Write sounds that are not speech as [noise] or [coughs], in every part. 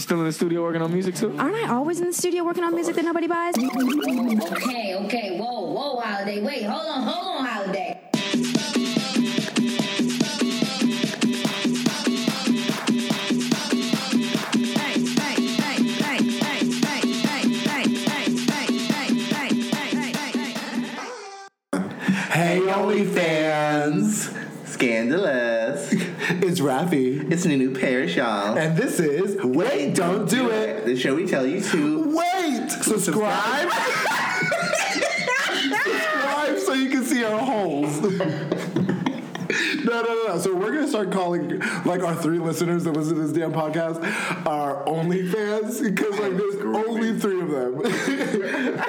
still in the studio working on music too? Aren't I always in the studio working on music that nobody buys? Okay, okay, whoa, whoa, holiday. Wait, hold on, hold on, holiday. Hey, OnlyFans! Scandalous. [laughs] It's Rafi. It's Nunu Parrish, y'all. And this is Wait, Don't Do It. The show we tell you to Wait! Subscribe! [laughs] Subscribe so you can see our holes. [laughs] No, no, no. So we're gonna start calling like our three listeners that listen to this damn podcast our OnlyFans because like there's only three of them. [laughs]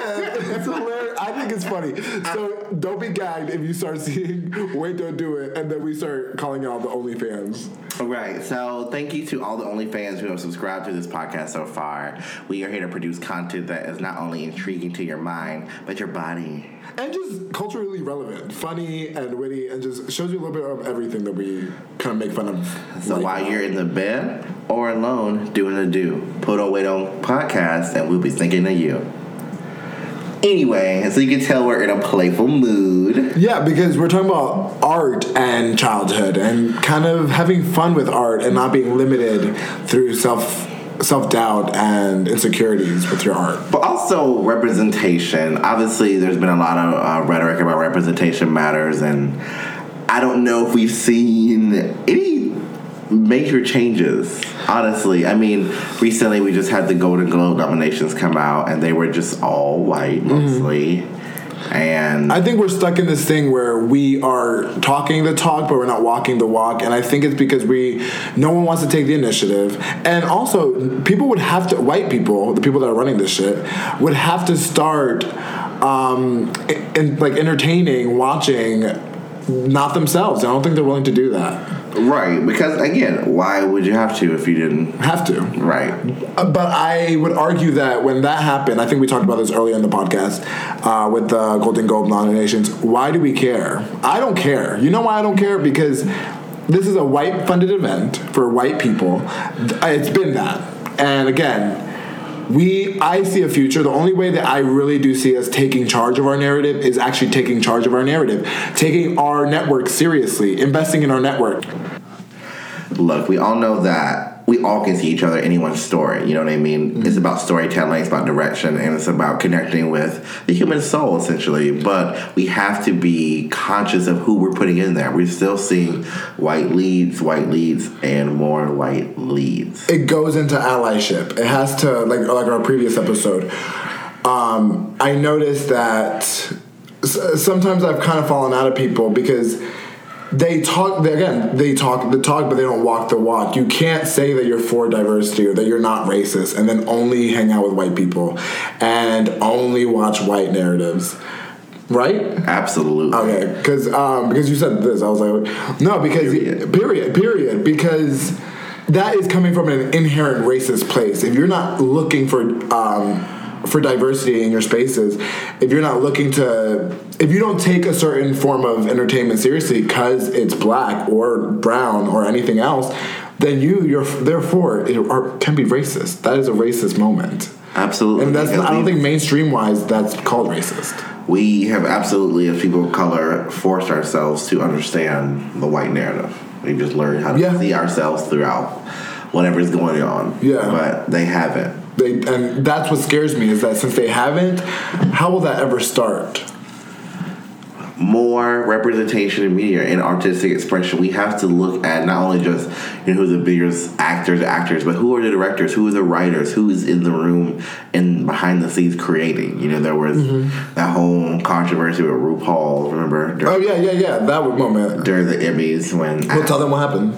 It's hilarious. I think it's funny. So don't be gagged if you start seeing "Wait, Don't Do It" and then we start calling y'all the OnlyFans. Right. So thank you to all the OnlyFans who have subscribed to this podcast so far. We are here to produce content that is not only intriguing to your mind, but your body. And just culturally relevant, funny and witty, and just shows you a little bit of everything that we kind of make fun of. So right while uh, you're in the bed or alone doing a do, put on Wait On podcast and we'll be thinking of you. Anyway, so you can tell we're in a playful mood. yeah, because we're talking about art and childhood, and kind of having fun with art, and not being limited through self self doubt and insecurities with your art. But also representation. Obviously, there's been a lot of uh, rhetoric about representation matters, and I don't know if we've seen any major changes. Honestly, I mean, recently we just had the Golden Globe nominations come out, and they were just all white mostly. And I think we're stuck in this thing where we are talking the talk, but we're not walking the walk. And I think it's because we, no one wants to take the initiative. And also, people would have to, white people, the people that are running this shit, would have to start, um, in, like entertaining, watching, not themselves. I don't think they're willing to do that. Right, because again, why would you have to if you didn't? Have to. Right. Uh, But I would argue that when that happened, I think we talked about this earlier in the podcast uh, with the Golden Globe nominations. Why do we care? I don't care. You know why I don't care? Because this is a white funded event for white people. It's been that. And again, we I see a future. The only way that I really do see us taking charge of our narrative is actually taking charge of our narrative, taking our network seriously, investing in our network. look, we all know that we all can see each other anyone's story. You know what I mean? It's about storytelling, it's about direction, and it's about connecting with the human soul, essentially. But we have to be conscious of who we're putting in there. We're still seeing white leads, white leads, and more white leads. it goes into allyship. It has to like like our previous episode. Um, I noticed that sometimes I've kind of fallen out of people because they talk they, again they talk the talk but they don't walk the walk you can't say that you're for diversity or that you're not racist and then only hang out with white people and only watch white narratives right Absolutely. Okay, because um, because you said this, I was like, no, because Period. period, period, because that is coming from an inherent racist place. If you're not looking for um, for diversity in your spaces, if you're not looking to, if you don't take a certain form of entertainment seriously because it's black or brown or anything else, then you, you're therefore it are, can be racist. That is a racist moment. Absolutely. And that's I don't think mainstream wise that's called racist. we have absolutely, as people of color, forced ourselves to understand the white narrative. We just learned how to Yeah. see ourselves throughout whatever is going on. Yeah. But they haven't. They, and that's what scares me is that since they haven't, how will that ever start? More representation in media and artistic expression. We have to look at not only just you know who the biggest actors, actors, but who are the directors, who are the writers, who is in the room and behind the scenes creating. You know, there was that whole controversy with RuPaul. Remember? During, Oh yeah, yeah, yeah. That moment. during the Emmys when We'll tell them what happened.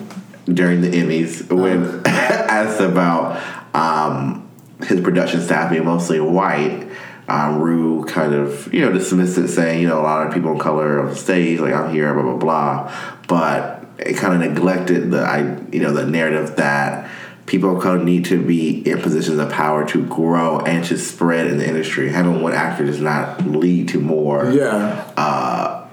during the Emmys when [laughs] asked about um, his production staff being mostly white. Um, Rue kind of you know dismissed it, saying you know a lot of people of color on the stage, like I'm here, blah blah blah. But it kind of neglected the I you know the narrative that people of color need to be in positions of power to grow and to spread in the industry. Having one actor does not lead to more Yeah. uh,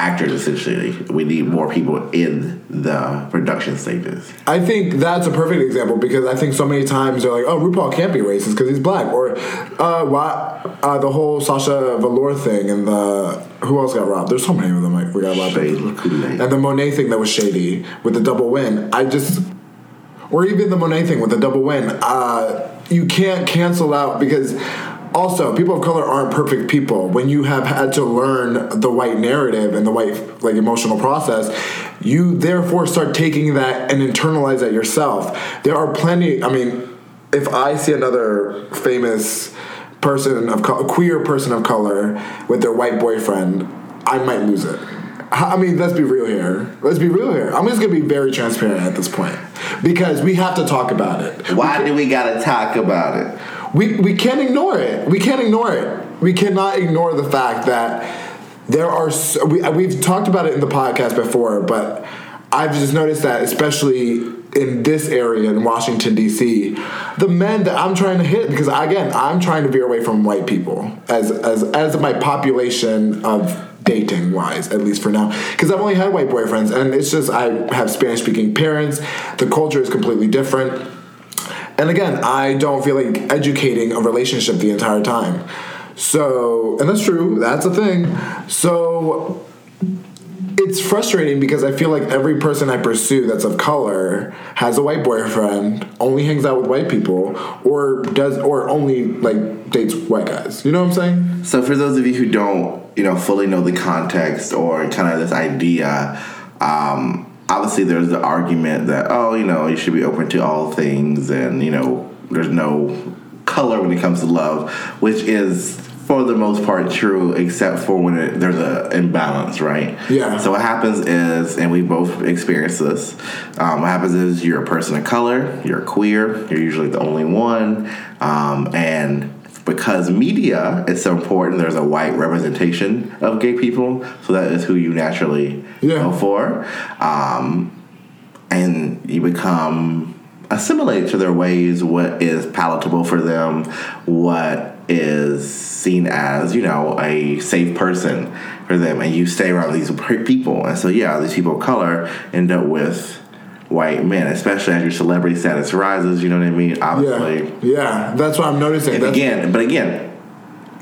actors. Essentially, we need more people in the production stages. I think that's a perfect example because I think so many times they're like, "Oh, RuPaul can't be racist because he's black," or uh, why uh, the whole Sasha Velour thing and the who else got robbed? There's so many of them. Like, we got robbed. And the Monet thing that was shady with the double win. I just, or even the Monet thing with the double win. Uh, you can't cancel out because. Also, people of color aren't perfect people. When you have had to learn the white narrative and the white like emotional process, you therefore start taking that and internalize that yourself. There are plenty. I mean, if I see another famous person of co- queer person of color with their white boyfriend, I might lose it. I mean, let's be real here. Let's be real here. I'm just gonna be very transparent at this point because we have to talk about it. Why do we gotta talk about it? We we can't ignore it. We can't ignore it. We cannot ignore the fact that there are. So, we we've talked about it in the podcast before, but I've just noticed that, especially in this area in Washington D.C., the men that I'm trying to hit because again I'm trying to veer away from white people as as as my population of dating wise at least for now because i've only had white boyfriends and it's just i have spanish speaking parents the culture is completely different and again, I don't feel like educating a relationship the entire time. So, and that's true, that's a thing. So, it's frustrating because I feel like every person I pursue that's of color has a white boyfriend, only hangs out with white people, or does, or only like dates white guys. You know what I'm saying? So for those of you who don't, you know, fully know the context or kind of this idea, um, obviously there's the argument that oh, you know, you should be open to all things, and you know, there's no color when it comes to love, which is for the most part true, except for when it, there's a imbalance, right? Yeah. So what happens is, and we both experienced this. Um, what happens is you're a person of color, you're queer, you're usually the only one, um, and because media is so important, there's a white representation of gay people, so that is who you naturally Yeah. go for, um, and you become assimilated to their ways. What is palatable for them? What is seen as you know a safe person for them, and you stay around these people. And so yeah, these people of color end up with white men, especially as your celebrity status rises. You know what I mean? Obviously. Yeah, yeah. That's what I'm noticing. Again, but again,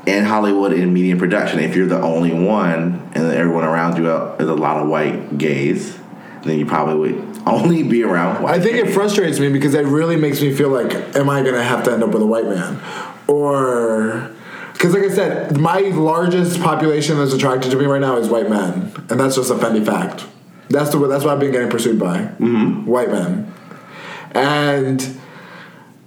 in Hollywood in media production, if you're the only one and everyone around you is a lot of white gays, then you probably would only be around white. I think it frustrates me because it really makes me feel like, am I gonna have to end up with a white man, or because like I said, my largest population that's attracted to me right now is white men, and that's just a Fendi fact. That's the that's what I've been getting pursued by, mm-hmm. white men, and.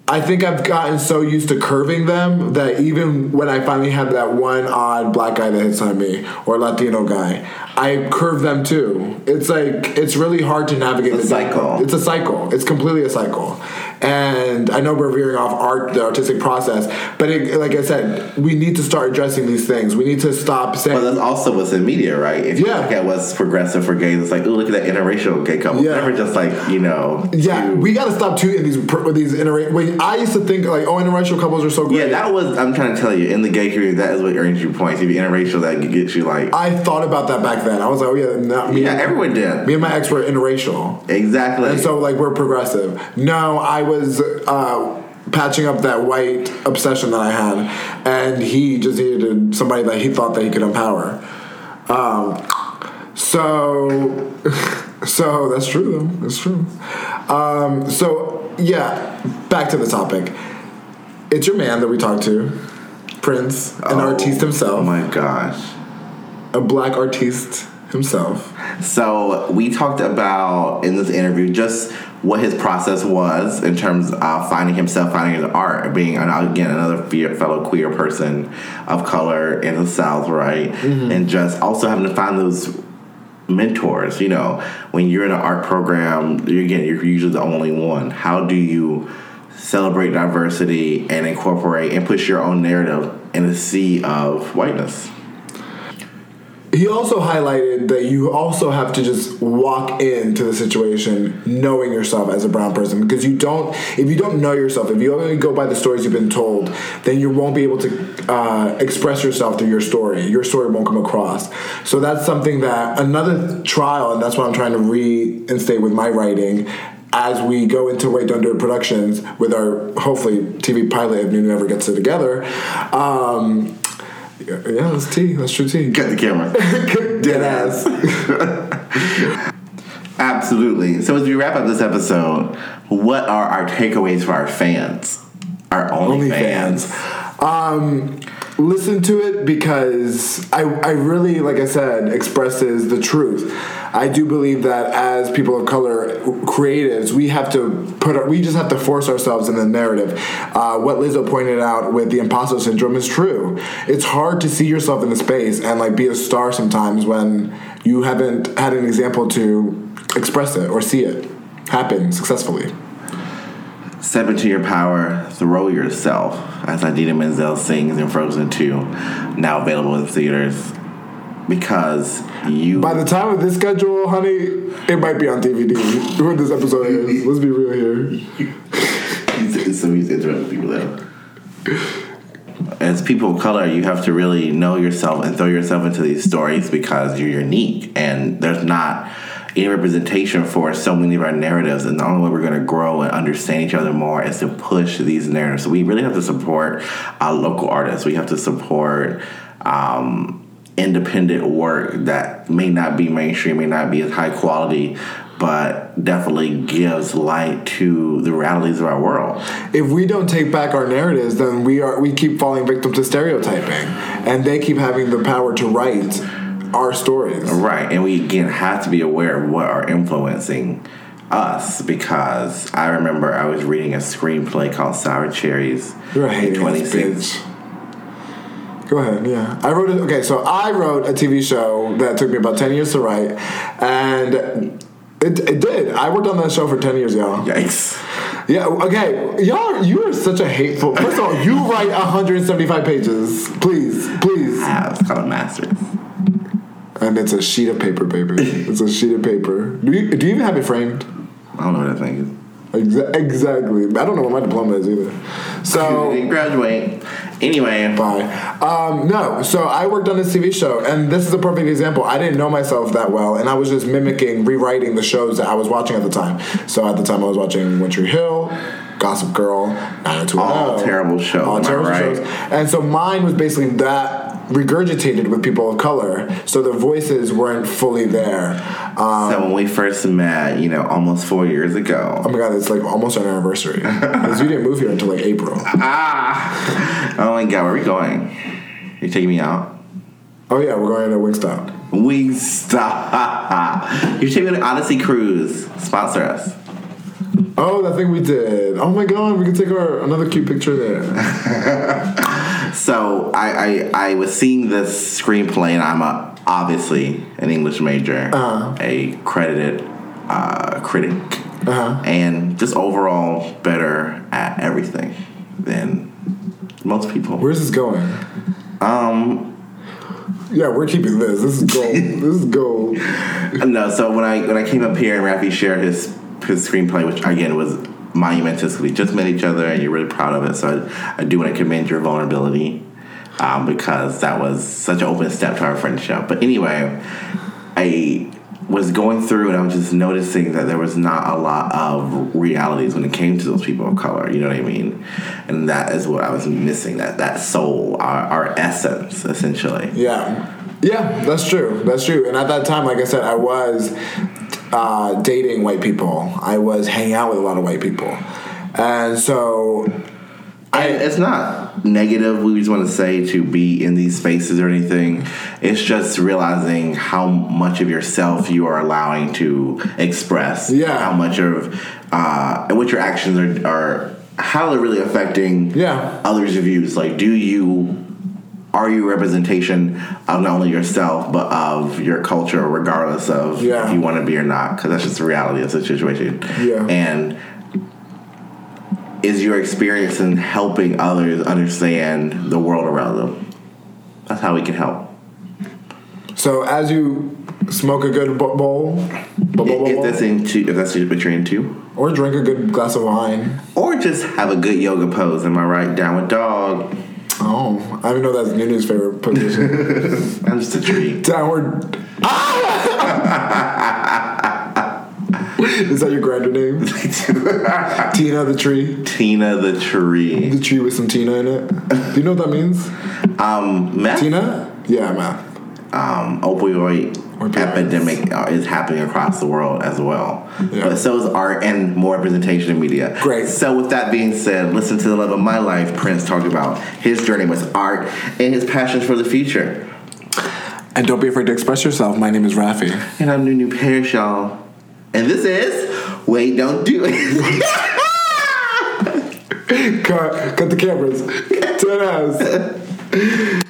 I think I've gotten so used to curving them that even when I finally have that one odd black guy that hits on me or Latino guy, I curve them too. It's like it's really hard to navigate It's a the cycle. It's a cycle. It's completely a cycle. And I know we're veering off art, the artistic process, but it, like I said, we need to start addressing these things. We need to stop saying. But that's also what's in media, right? If you Yeah. look at what's progressive for gays, it's like, oh, look at that interracial gay couple. Yeah. Never just like, you know. yeah, two- we got to stop too in these these inter. When I used to think like, oh, interracial couples are so great. Yeah, that was, I'm trying to tell you, in the gay community, that is what earns you points. If you're interracial, that gets you like, I thought about that back then. I was like, oh yeah, not me. yeah, everyone did. me and my ex were interracial. Exactly. And so, like, we're progressive. No, I was uh, patching up that white obsession that I had, and he just needed somebody that he thought that he could empower. Um, so, [laughs] so that's true, though. That's true. Um, so, yeah, back to the topic. It's your man that we talked to, Prince, an Oh, artiste himself. Oh my gosh. a black artiste himself. So we talked about in this interview just what his process was in terms of finding himself, finding his art, being an, again another fellow queer person of color in the South, right? Mm-hmm. And just also having to find those mentors. You know, when you're in an art program, you're, again you're usually the only one. How do you celebrate diversity and incorporate and push your own narrative in a sea of whiteness? He also highlighted that you also have to just walk into the situation knowing yourself as a brown person because you don't if you don't know yourself if you only go by the stories you've been told then you won't be able to uh, express yourself through your story your story won't come across so that's something that another trial and that's what i'm trying to reinstate with my writing as we go into Wait Don't Do It Productions with our hopefully TV pilot if Nunu ever gets it together. Um, yeah, that's T. That's true T. Cut the camera. [laughs] Dead ass. [laughs] Absolutely. So as we wrap up this episode, what are our takeaways for our fans? Our only, fans. Um, listen to it because I, I really, like I said, expresses the truth. I do believe that as people of color creatives, we have to put our, we just have to force ourselves in the narrative. Uh, what Lizzo pointed out with the imposter syndrome is true. It's hard to see yourself in the space and like be a star sometimes when you haven't had an example to express it or see it happen successfully. Step into your power, throw yourself, as Idina Menzel sings in Frozen 2, now available in theaters. Because you. By the time of this schedule, honey, it might be on DVD when this episode is. Let's be real here. so he's interrupting people there. As people of color, you have to really know yourself and throw yourself into these stories because you're unique and there's not any representation for so many of our narratives. And the only way we're going to grow and understand each other more is to push these narratives. So we really have to support our local artists. We have to support um, independent work that may not be mainstream, may not be as high quality, but definitely gives light to the realities of our world. If we don't take back our narratives, then we are we keep falling victim to stereotyping, and they keep having the power to write our stories. Right, and we again have to be aware of what are influencing us because I remember I was reading a screenplay called Sour Cherries You're in 26. Go ahead. Yeah, I wrote it. Okay, so I wrote a TV show that took me about ten years to write, and it, it did. I worked on that show for ten years, y'all. Yikes. Yeah. Okay, y'all. You are such a hateful. First of all, you write 175 pages. Please, please. Ah, it's called a master's. And it's a sheet of paper, baby. It's a sheet of paper. Do you do you even have it framed? I don't know what that thing is. Exa- exactly. I don't know what my diploma is either. So. [laughs] didn't graduate. Anyway, Bye. Um, no, so I worked on this TV show, and this is a perfect example. I didn't know myself that well, and I was just mimicking, rewriting the shows that I was watching at the time. So at the time, I was watching Tree Hill, Gossip Girl, 90210. All terrible shows, All terrible right? shows. And so mine was basically that regurgitated with people of color, so the voices weren't fully there. Um, so when we first met, you know, almost four years ago. oh my god, it's like almost our anniversary. Because we didn't move here until like April. [laughs] Ah! Oh my god, where are we going? You taking me out? Oh yeah, we're going to Wingstop. We stop. You taking me on an Odyssey cruise. Sponsor us. Oh, that thing we did. Oh my god, we could take our another cute picture there. [laughs] So I, I I was seeing this screenplay, and I'm a, obviously an English major, Uh-huh. a credited uh, critic, Uh-huh. and just overall better at everything than most people. Where's this going? Um, Yeah, we're keeping this. This is gold. [laughs] this is gold. no. So when I when I came up here and Rafi shared his his screenplay, which again was monumentous, we just met each other, and you're really proud of it. So I, I do want to commend your vulnerability um, because that was such an open step to our friendship. But anyway, I was going through and I was just noticing that there was not a lot of realities when it came to those people of color. You know what I mean? And that is what I was missing. That that soul, our, our essence, essentially. Yeah. Yeah, that's true. That's true. And at that time, like I said, I was uh, dating white people. I was hanging out with a lot of white people. And so I, it's not negative. We just want to say to be in these spaces or anything. It's just realizing how much of yourself you are allowing to express. Yeah. How much of uh, and what your actions are are how they're really affecting. Yeah. Others' views. Like, do you are you a representation of not only yourself but of your culture, regardless of Yeah. if you want to be or not? Because that's just the reality of the situation. Yeah. And is your experience in helping others understand the world around them. That's how we can help. So as you smoke a good bo- bowl, bo- bo- bo- If that's into, if that's what you're into, or drink a good glass of wine. or just have a good yoga pose. Am I right? Down with dog. Oh, I didn't know that's Nunu's favorite position. I'm just a tree. Downward. Is that your grander name? [laughs] Tina the tree. Tina the tree. The tree with some Tina in it. Do you know what that means? Um, meth. Tina? Yeah, math. um, opioid Opioids. Epidemic uh, is happening across the world as well. Yeah. But so is art and more representation in media. Great. So with that being said, listen to the love of my life. Prince talked about his journey with art and his passions for the future. And don't be afraid to express yourself. My name is Rafi. And I'm Nunu Parrish, y'all. And this is Wait, Don't Do It. [laughs] Cut, cut the cameras. [laughs] Dead ass. [laughs]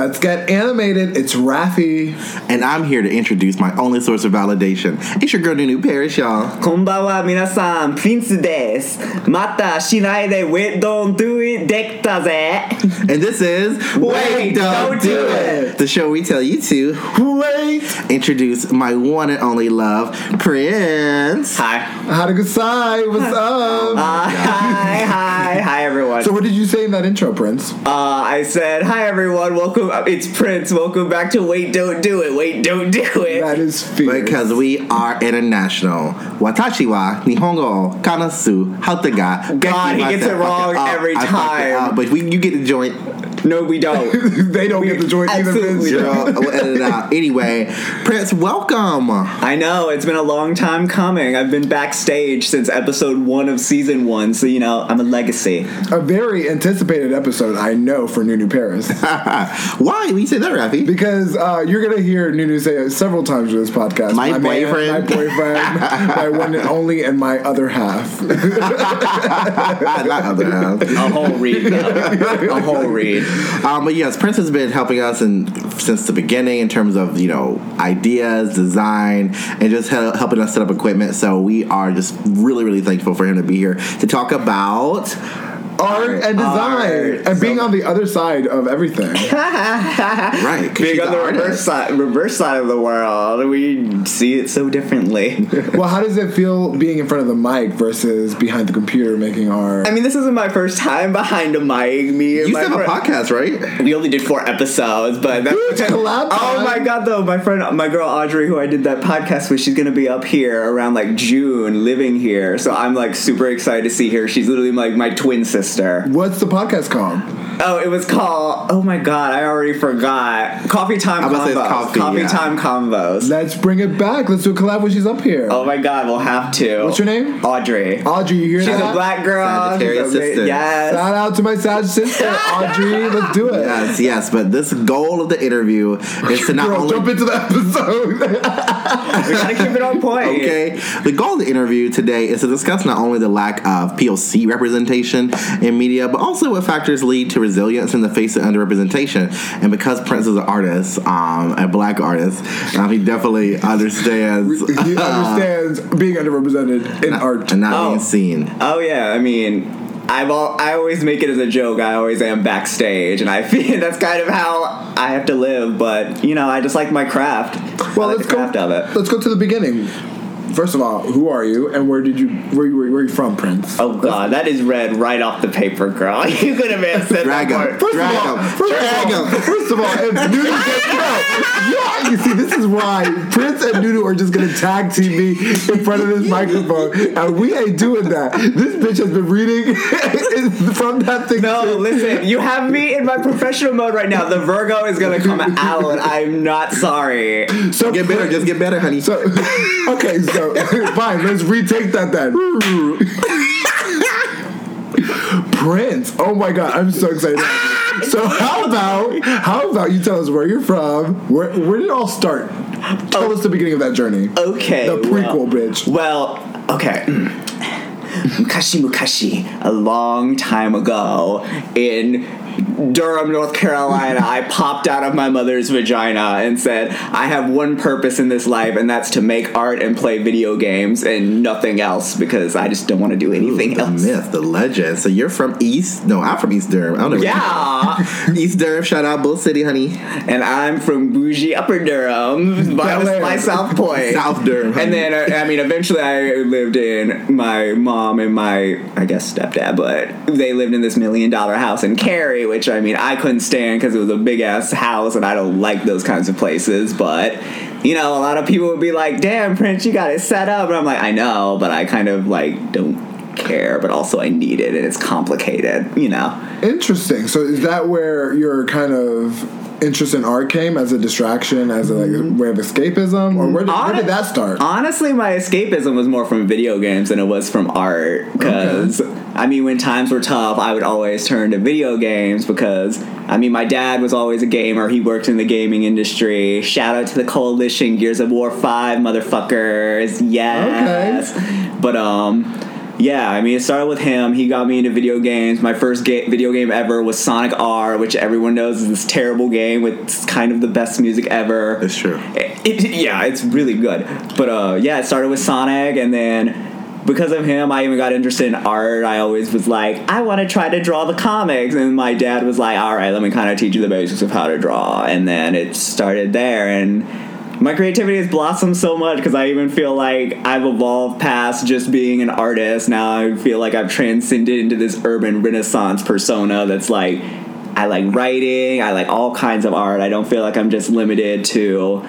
Let's get animated. It's Rafi. And I'm here to introduce my only source of validation. It's your girl, Nunu Parrish, y'all. Konbawa minasan, Prince des. Mata shinai de wait don't do it dekta ze. And this is Wait, Don't, Do it. The show we tell you to wait. Introduce my one and only love, Prince. Hi. Hadakusai, what's up? Uh, hi, hi, hi, everyone. So what did you say in that intro, Prince? Uh, I said, hi, everyone. Welcome it's Prince. Welcome back to Wait, Don't Do It. Wait, Don't Do It. That is fear. Because we are international. Watashi wa Nihongo kanasu hautaga. God, he gets it wrong every I time. up, but we, you get the joint. No, we don't. [laughs] they don't get the joint either. Absolutely don't. We'll edit it out. [laughs] Anyway, Prince, welcome. I know it's been a long time coming. I've been backstage since episode one of season one, so you know I'm a legacy. A very anticipated episode, I know, for Nunu Paris. [laughs] Why? We say that, Rafi? Because uh, you're gonna hear Nunu say it several times in this podcast. My man, boyfriend. my boyfriend, my one and only, and my other half. [laughs] Not other half. A whole read, though. a whole read. Um, but yes, Prince has been helping us in, since the beginning in terms of you know ideas, design, and just hel- helping us set up equipment. So we are just really, really thankful for him to be here to talk about. Art and design, Art. and being on the other side of everything. [laughs] Right, 'cause Being she's on the artist. reverse side, reverse side of the world, we see it so differently. [laughs] well, how does it feel being in front of the mic versus behind the computer making art? I mean, this isn't my first time behind a mic. Me and You my still have a podcast, right? We only did four episodes, but that's It's collab Oh my god, though, my friend, my girl Audrey, who I did that podcast with, she's gonna be up here around like June, living here. So I'm like super excited to see her. She's literally like my twin sister. What's the podcast called? Oh, it was called. Oh my god, I already forgot. Coffee time I was combos. gonna say it's coffee, yeah. time combos. Let's bring it back. Let's do a collab when she's up here. Oh my god, we'll have to. What's your name? Audrey. Audrey, you hear She's that? She's a black girl. Sagittarius She's sister. Yes. Shout out to my Sag sister, Audrey. Let's do it. Yes, yes. But this goal of the interview is to not Girl, only jump into the episode. [laughs] we gotta keep it on point. Okay. The goal of the interview today is to discuss not only the lack of POC representation in media, but also what factors lead to resilience in the face of underrepresentation. And because Prince is an artist, um, a black artist, um, he definitely [laughs] understands he understands being underrepresented in art. and not Oh. being seen. Oh yeah, I mean, I've all, I always make it as a joke. I always am backstage, and I [laughs] feel that's kind of how I have to live. But you know, I just like my craft. Well, I like let's the go. of it. Let's go to the beginning. First of all, who are you, and where did you where you where, are you from, Prince? Oh god, that is read right off the paper, girl. [laughs] You could have been said Drag that him. part. First Drag of all, him. first Drag of all, him. first of all, if Nunu gets no, yeah, you see, this is why Prince and Nunu are just gonna tag TV in front of this microphone, and we ain't doing that. This bitch has been reading [laughs] from that thing. No, listen, you have me in my professional mode right now. The Virgo is gonna come out. I'm not sorry. so Get better, just get better, honey. So, [laughs] okay, so [laughs] fine, let's retake that then. Prince, oh my god, I'm so excited. So how about how about you tell us where you're from? Where where did it all start? Tell us the beginning of that journey. Okay. The prequel, well, bitch. Well, okay. Mukashi Mukashi, a long time ago in Durham, North Carolina, I popped out of my mother's vagina and said, I have one purpose in this life, and that's to make art and play video games and nothing else because I just don't want to do anything the else. myth, the legend. So you're from East? No, I'm from East Durham. I don't know. Yeah, [laughs] East Durham. Shout out Bull City, honey. and I'm from bougie Upper Durham, by, by South Point. South Durham. honey. And then, uh, I mean, eventually I lived in my mom and my, I guess, stepdad, but they lived in this million dollar house in Cary, which I mean, I couldn't stand because it was a big ass house and I don't like those kinds of places. But, you know, a lot of people would be like, damn, Prince, you got it set up. And I'm like, I know, but I kind of like don't care, but also I need it and it's complicated, you know? Interesting. So is that where your kind of interest in art came as a distraction, as a like way of escapism, or where did, where did that start? Honestly, my escapism was more from video games than it was from art. Because I mean, when times were tough, I would always turn to video games. Because I mean, my dad was always a gamer. He worked in the gaming industry. Shout out to the Coalition, Gears of War Five, motherfuckers. Yes. But um. Yeah, I mean, it started with him. He got me into video games. My first ga- video game ever was Sonic R, which everyone knows is this terrible game with kind of the best music ever. It's true. It- it- yeah, it's really good. But uh, yeah, it started with Sonic, and then because of him, I even got interested in art. I always was like, I want to try to draw the comics, and my dad was like, All right, let me kind of teach you the basics of how to draw, and then it started there, and my creativity has blossomed so much because I even feel like I've evolved past just being an artist. Now I feel like I've transcended into this urban renaissance persona that's like I like writing, I like all kinds of art. I don't feel like I'm just limited to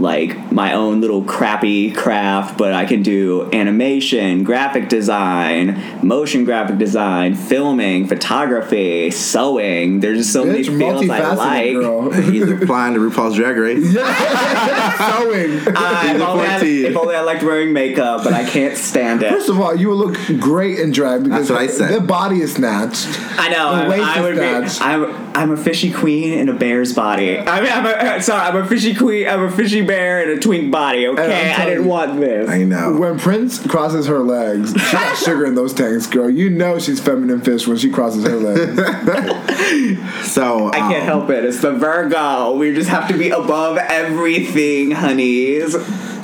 like my own little crappy craft, but I can do animation, graphic design, motion graphic design, filming, photography, sewing. There's just so many Bitch, fields I like. girl. [laughs] He's applying to RuPaul's Drag Race. [laughs] Sewing. [laughs] Uh, if, He's only I, if only I liked wearing makeup, but I can't stand it. First of all, you would look great in drag because That's what I said. the body is snatched. I know. The I, waist I is would be. snatched. I'm, I'm a fishy queen in a bear's body. I mean, I'm a, sorry. I'm a fishy queen. I'm a fishy bear in a twink body. Okay, I didn't you- want this. I know. When Prince crosses her legs, she got [laughs] sugar in those tanks, girl. You know she's feminine fish when she crosses her legs. [laughs] So I can't um, help it. It's the Virgo. We just have to be above everything, honeys.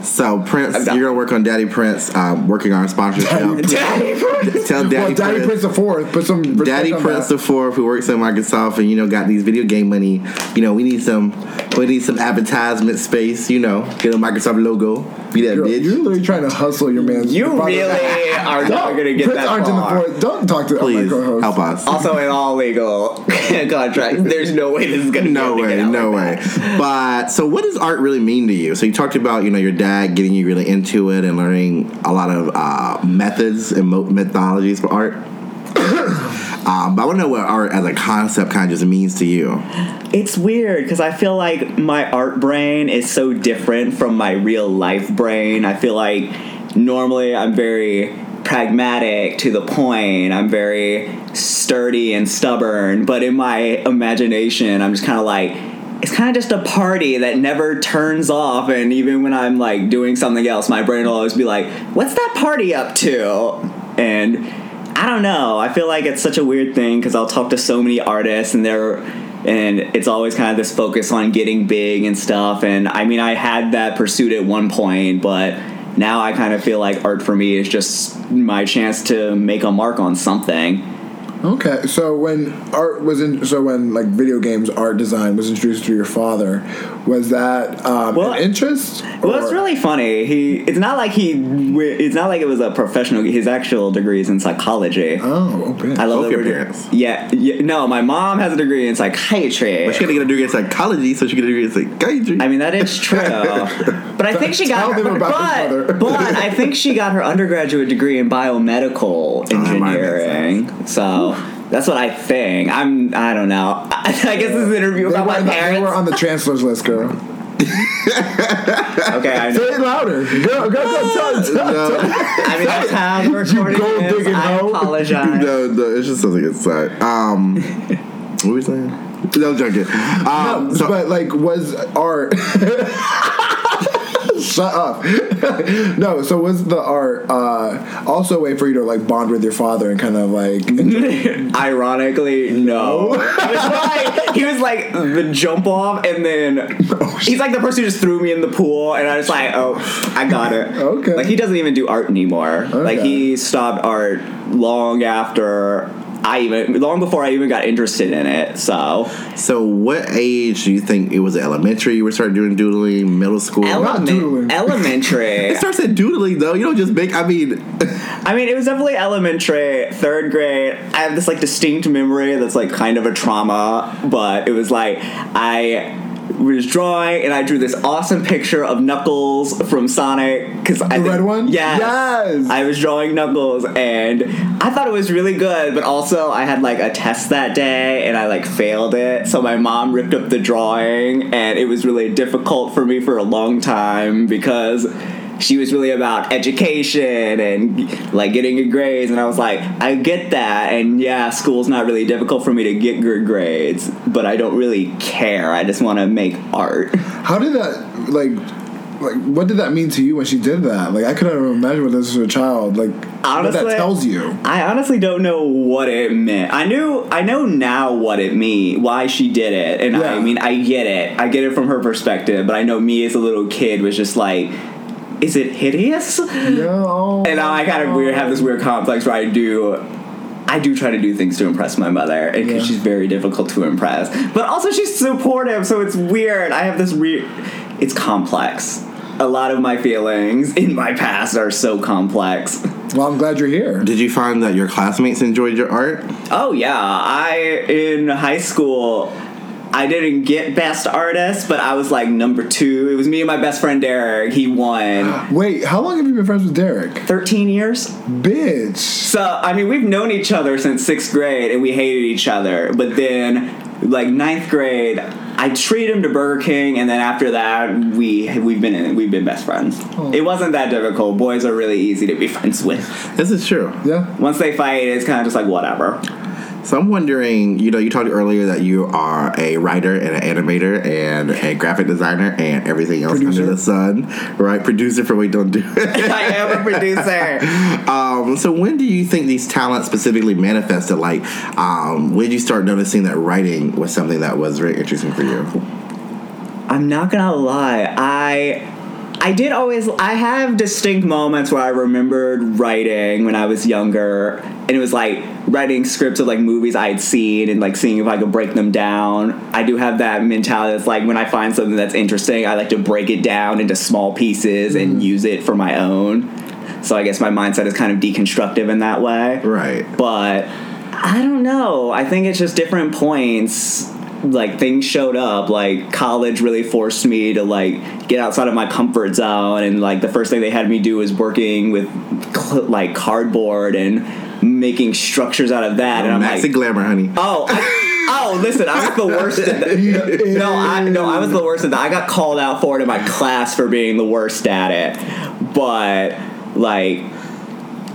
So Prince, you're gonna work on Daddy Prince, um, working on sponsorship. Daddy Prince. Tell Daddy, well, Daddy Prince. Prince the Fourth, put some Daddy on Prince that. the fourth, who works at Microsoft, and you know got these video game money. You know we need some, we need some advertisement space. You know, get a Microsoft logo. Be that Girl, bitch. you're literally trying to hustle your man. You really are [laughs] Don't- gonna get Prince that aren't in the fourth. Don't talk to Please my co-host. help us. Also, in all legal [laughs] contracts, there's no way this is gonna. No get- way, get out no like way. that. But so, what does art really mean to you? So you talked about you know your dad getting you really into it and learning a lot of uh, methods and mo- for art. [coughs] um, but I want to know what art as a concept kind of just means to you. It's weird because I feel like my art brain is so different from my real life brain. I feel like normally I'm very pragmatic to the point. I'm very sturdy and stubborn, but in my imagination, I'm just kind of like it's kind of just a party that never turns off and even when I'm like doing something else, my brain will always be like, "What's that party up to?" And I don't know. I feel like it's such a weird thing because I'll talk to so many artists and they're and it's always kind of this focus on getting big and stuff. And I mean, I had that pursuit at one point, but now I kind of feel like art for me is just my chance to make a mark on something. Okay, so when art was in, so when like video games art design was introduced to your father, was that um, Well, an interest? Well, it's really funny. He it's not like he it's not like it was a professional. His actual degree is in psychology. Oh, okay. I love Both your we're- parents. Yeah, yeah, no, my mom has a degree in psychiatry. But she got to get a degree in psychology, so she got a degree in psychiatry. I mean that is true, [laughs] but I think she got Tell her, them about but, but I think she got her undergraduate degree in biomedical that might make engineering. So that's what I think. I'm I don't know. I, [laughs] I guess this is an interview about my the, they parents. were on the chancellor's list, girl. [laughs] okay, I Say know. it louder, girl. Girl, go tell, tell, no, I mean that's how the recording gold is. digging I hoe. apologize. [laughs] no, no, it's just something inside. Um, what were we saying? No, joking. Um, No, so, but like, was art? Shut up. [laughs] no, so was the art uh, also a way for you to like bond with your father and kind of like [laughs] Ironically, no. He was like, he was like the jump off, and then [laughs] Oh, he's like the person who just threw me in the pool, and I was like, oh, I got it. Okay. Like he doesn't even do art anymore. Like he stopped art long after I even, long before I even got interested in it. So So, what age do you think it was? Elementary, you were starting doing doodling. Middle school. doodling. Element, elementary. [laughs] it starts at doodling though. You don't just make. I mean, I mean, it was definitely elementary, third grade. I have this like distinct memory that's like kind of a trauma, but it was like I was drawing and I drew this awesome picture of Knuckles from Sonic because I The think- red one? Yes, Yes. I was drawing Knuckles and I thought it was really good, but also I had like a test that day and I like failed it, so my mom ripped up the drawing and it was really difficult for me for a long time because she was really about education and like getting good grades and i was like i get that and yeah school's not really difficult for me to get good grades but i don't really care i just want to make art how did that like like what did that mean to you when she did that? Like I couldn't imagine what this was a child. Like what Honestly, that tells you. i honestly don't know what it meant i knew i know now what it mean why she did it and i Yeah. mean i get it i get it from her perspective but i know me as a little kid was just like is it hideous No. And now I kind of weird have this weird complex where I do I do try to do things to impress my mother, because Yeah. she's very difficult to impress. But also she's supportive, so it's weird. I have this weird. It's complex. A lot of my feelings in my past are so complex. Well, I'm glad you're here. did you find that your classmates enjoyed your art? Oh yeah, I in high school. I didn't get best artist, but I was like number two. It was me and my best friend Derek. He won. [gasps] Wait, how long have you been friends with Derek? 13 years? Bitch. So I mean, we've known each other since sixth grade, and we hated each other. But then, like ninth grade, I treated him to Burger King, and then after that, we we've been in, we've been best friends. Oh. It wasn't that difficult. Boys are really easy to be friends with. This is true. Yeah. Once they fight, it's kind of just like whatever. So I'm wondering, you know, you talked earlier that you are a writer and an animator and a graphic designer and everything else Producer. under the sun, right? Producer for Wait Don't Do It. [laughs] I am a producer. [laughs] um, so when do you think these talents specifically manifested? Like, um, when did you start noticing that writing was something that was very interesting for you? I'm not gonna lie. I I did always I have distinct moments where I remembered writing when I was younger and it was like writing scripts of like movies I had seen and like seeing if I could break them down. I do have that mentality that's like when I find something that's interesting, I like to break it down into small pieces and mm. use it for my own. So I guess my mindset is kind of deconstructive in that way Right. but I don't know. I think it's just different points. Like things showed up. Like college really forced me to like get outside of my comfort zone, and like the first thing they had me do was working with cl- like cardboard and making structures out of that. and I'm like, Glamour, honey. Oh, I, oh! Listen, I was the worst at that. No, I no, I was the worst at that. I got called out for it in my class for being the worst at it. But like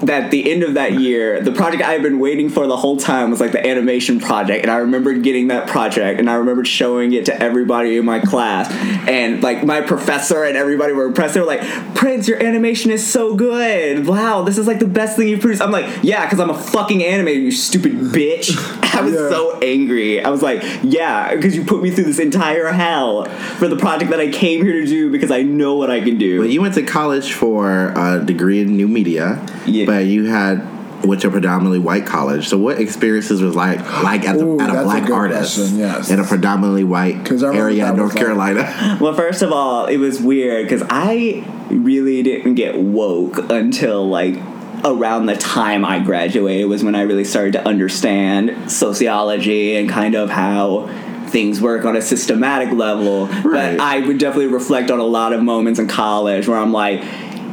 at the end of that year, the project I had been waiting for the whole time was like the animation project, and I remembered getting that project, and I remembered showing it to everybody in my class, and like my professor and everybody were impressed. They were like, "Prince, your animation is so good! Wow, this is like the best thing you've produced." I'm like, "Yeah, because I'm a fucking animator, you stupid bitch." [laughs] [laughs] I was Yeah. so angry. I was like, "Yeah, because you put me through this entire hell for the project that I came here to do because I know what I can do." But you went to college for a degree in new media, Yeah. but you had which a predominantly white college. So what experiences was like like at, the, Ooh, at a that's a black artist question, yes. in a predominantly white area that in was North like- Carolina? [laughs] [laughs] Well, first of all, it was weird because I really didn't get woke until like around the time I graduated was when I really started to understand sociology and kind of how things work on a systematic level. Right. But I would definitely reflect on a lot of moments in college where I'm like,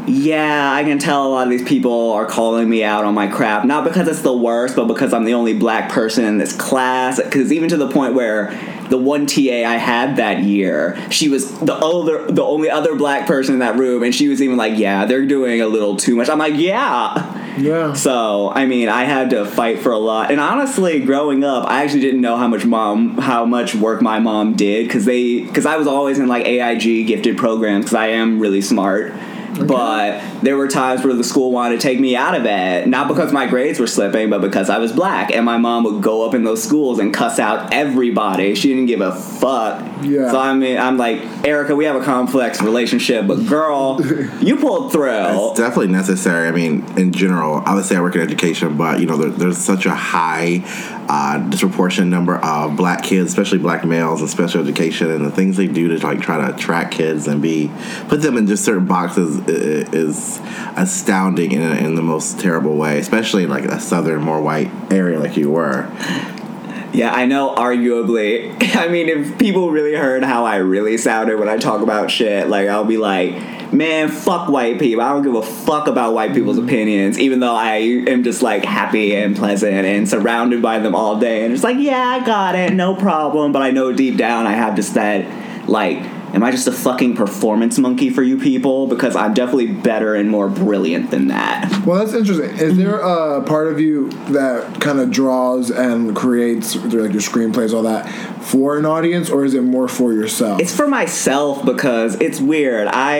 yeah, I can tell a lot of these people are calling me out on my crap, not because it's the worst, but because I'm the only black person in this class. Because even to the point where the one TA I had that year, she was the other, the only other black person in that room, and she was even like, "Yeah, they're doing a little too much." I'm like, "Yeah." Yeah. So I mean, I had to fight for a lot. And honestly, growing up, I actually didn't know how much mom, how much work my mom did because they, because I was always in like AIG gifted programs because I am really smart. But there were times where the school wanted to take me out of it, not because my grades were slipping, but because I was black. And my mom would go up in those schools and cuss out everybody. She didn't give a fuck. Yeah. So I mean, I'm like, Erica, we have a complex relationship, but girl, [laughs] you pulled through. It's definitely necessary. I mean, in general, obviously I work in education, but you know, there, there's such a high uh, disproportionate number of black kids, especially black males in special education, and the things they do to like try to attract kids and be put them in just certain boxes i- i- is astounding in, in the most terrible way, especially in like a southern, more white area like you were. Yeah, I know. Arguably, [laughs] I mean, if people really heard how I really sounded when I talk about shit, like I'll be like, "Man, fuck white people. I don't give a fuck about white people's mm-hmm. opinions." Even though I am just like happy and pleasant and surrounded by them all day, and it's like, "Yeah, I got it, no problem." But I know deep down I have just that, like, am I just a fucking performance monkey for you people? Because I'm definitely better and more brilliant than that. Well, that's interesting. Is mm-hmm. there a part of you that kind of draws and creates like your screenplays, all that, for an audience, or is it more for yourself? It's for myself because it's weird. I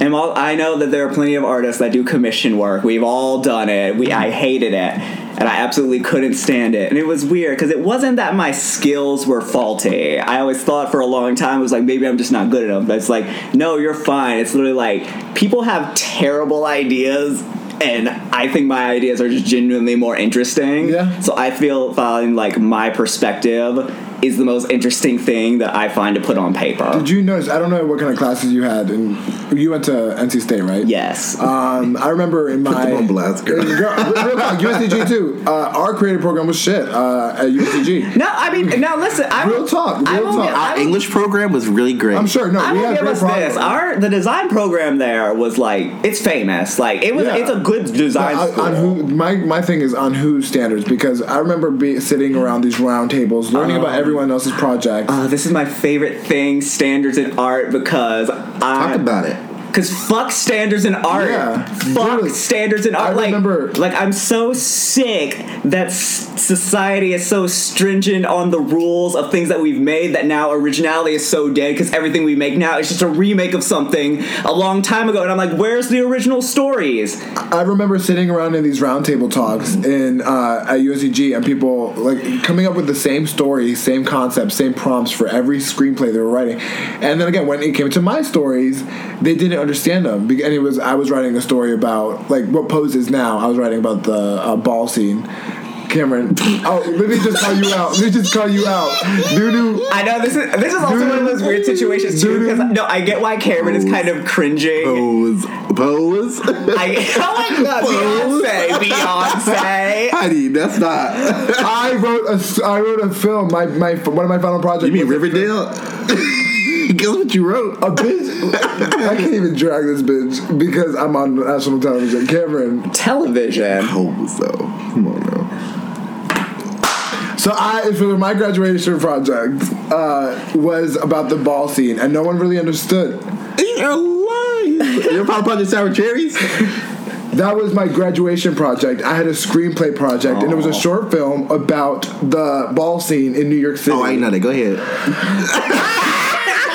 am all, I know that there are plenty of artists that do commission work. We've all done it. We I mm-hmm. hated it. And I absolutely couldn't stand it. And it was weird because it wasn't that my skills were faulty. I always thought for a long time it was like maybe I'm just not good enough. But it's like, no, you're fine. It's literally like people have terrible ideas and I think my ideas are just genuinely more interesting. Yeah. So I feel uh, following like my perspective is the most interesting thing that I find to put on paper. Did you notice? I don't know what kind of classes you had, and you went to NC State, right? yes. Um, I remember in my them on blast, girl. Girl, real talk, UNCG too. Uh, our creative program was shit uh, at UNCG. no, I mean, no. Listen, I Real talk, real talk. Give, Our will, English program was really great. I'm sure. No, I we will had give great us programs. this. Our the design program there was like it's famous. Like it was. Yeah. It's a good design on, school. on who my my thing is on who standards because I remember be, sitting around these round tables learning about everyone else's projects. Uh, this is my favorite thing, standards in art, because I Talk about it. Cause fuck standards in art. Yeah, fuck literally. standards in art. I like, remember- like I'm so sick that s- society is so stringent on the rules of things that we've made that now originality is so dead. Because everything we make now is just a remake of something a long time ago, and I'm like, where's the original stories? I remember sitting around in these roundtable talks in uh, at UNCG and people like coming up with the same story, same concept, same prompts for every screenplay they were writing. And then again, when it came to my stories, they didn't understand them. And it was I was writing a story about like what pose is now. I was writing about the uh, ball scene. Cameron, [laughs] oh, let me just call you out. Let me just call you out. Doo. I know this is this is also one of those weird situations too. Because no, I get why Cameron is kind of cringing. Pose. Pose. I, [laughs] oh my god, Beyonce, Beyonce. Honey, that's not. [laughs] I wrote a I wrote a film. My my one of my final projects. You mean Riverdale? Guess what you wrote? A bitch. I can't even drag this bitch because I'm on national television. Cameron. Television. Pose though. Come on now. So I, for my graduation project, uh, was about the ball scene, and no one really understood. You're lying. Your pop project sour cherries. That was my graduation project. I had a screenplay project, and it was a short film about the ball scene in New York City. Oh, I know that. Go ahead. [laughs]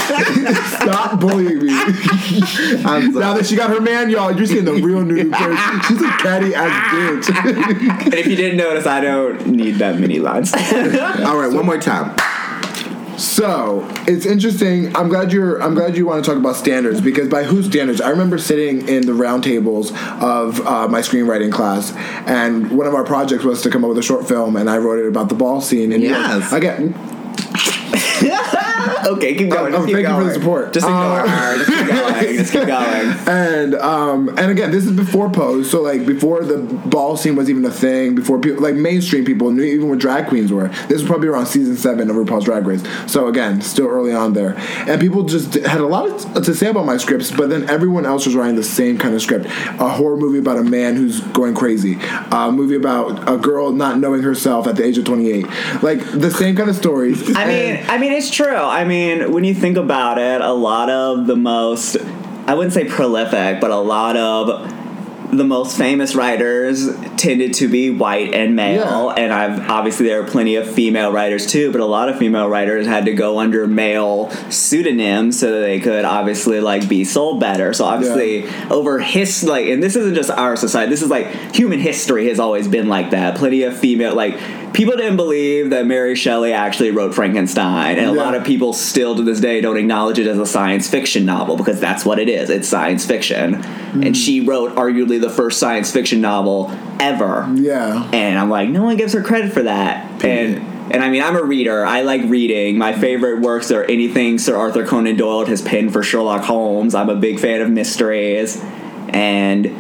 Stop bullying me. [laughs] I'm now that she got her man, y'all, you're seeing the real new [laughs] person. She's a catty ass bitch. And if you didn't notice, I don't need that many lines. [laughs] All right, one more time. So it's interesting. I'm glad you're. I'm glad you want to talk about standards because by whose standards? I remember sitting in the round tables of uh, my screenwriting class, and one of our projects was to come up with a short film, and I wrote it about the ball scene. And Yes. again, [laughs] okay, keep going. Oh, just keep thank you for the support. Just keep Uh, going. Just keep [laughs] going. Just keep going. and um, and again, this is before Pose, so like before the ball scene was even a thing, before people like mainstream people knew even what drag queens were. This was probably around season seven of RuPaul's Drag Race. So again, still early on there, and people just had a lot of to say about my scripts, but then everyone else was writing the same kind of script: a horror movie about a man who's going crazy, a movie about a girl not knowing herself at the age of twenty eight, like the same kind of stories. I mean, I mean, it's true. I mean, when you think about it, a lot of the most, I wouldn't say prolific, but a lot of the most famous writers tended to be white and male, Yeah. and I've obviously there are plenty of female writers too, but a lot of female writers had to go under male pseudonyms so that they could obviously like be sold better. So obviously over his like, and this isn't just our society. This is like human history has always been like that. Plenty of female like people didn't believe that Mary Shelley actually wrote Frankenstein, and a Yeah. lot of people still to this day don't acknowledge it as a science fiction novel because that's what it is. It's science fiction, and mm. she wrote arguably the first science fiction novel ever. Yeah. And I'm like, no one gives her credit for that. And and I mean, I'm a reader. I like reading. My favorite works are anything Sir Arthur Conan Doyle has penned for Sherlock Holmes. I'm a big fan of mysteries, and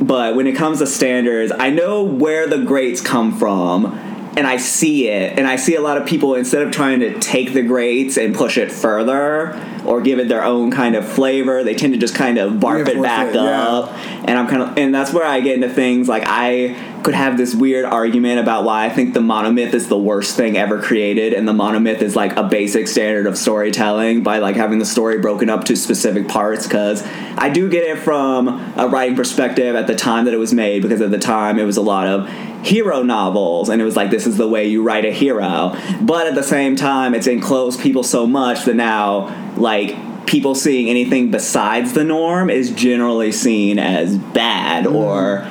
but when it comes to standards, I know where the greats come from. And I see it, and I see a lot of people instead of trying to take the greats and push it further or give it their own kind of flavor, they tend to just kind of barf it back it, yeah. up and I'm kind of, and that's where I get into things like I could have this weird argument about why I think the monomyth is the worst thing ever created, and the monomyth is like a basic standard of storytelling by like having the story broken up to specific parts. Because I do get it from a writing perspective at the time that it was made, because at the time it was a lot of hero novels, and it was like this is the way you write a hero. But at the same time, it's enclosed people so much that now like people seeing anything besides the norm is generally seen as bad mm-hmm. or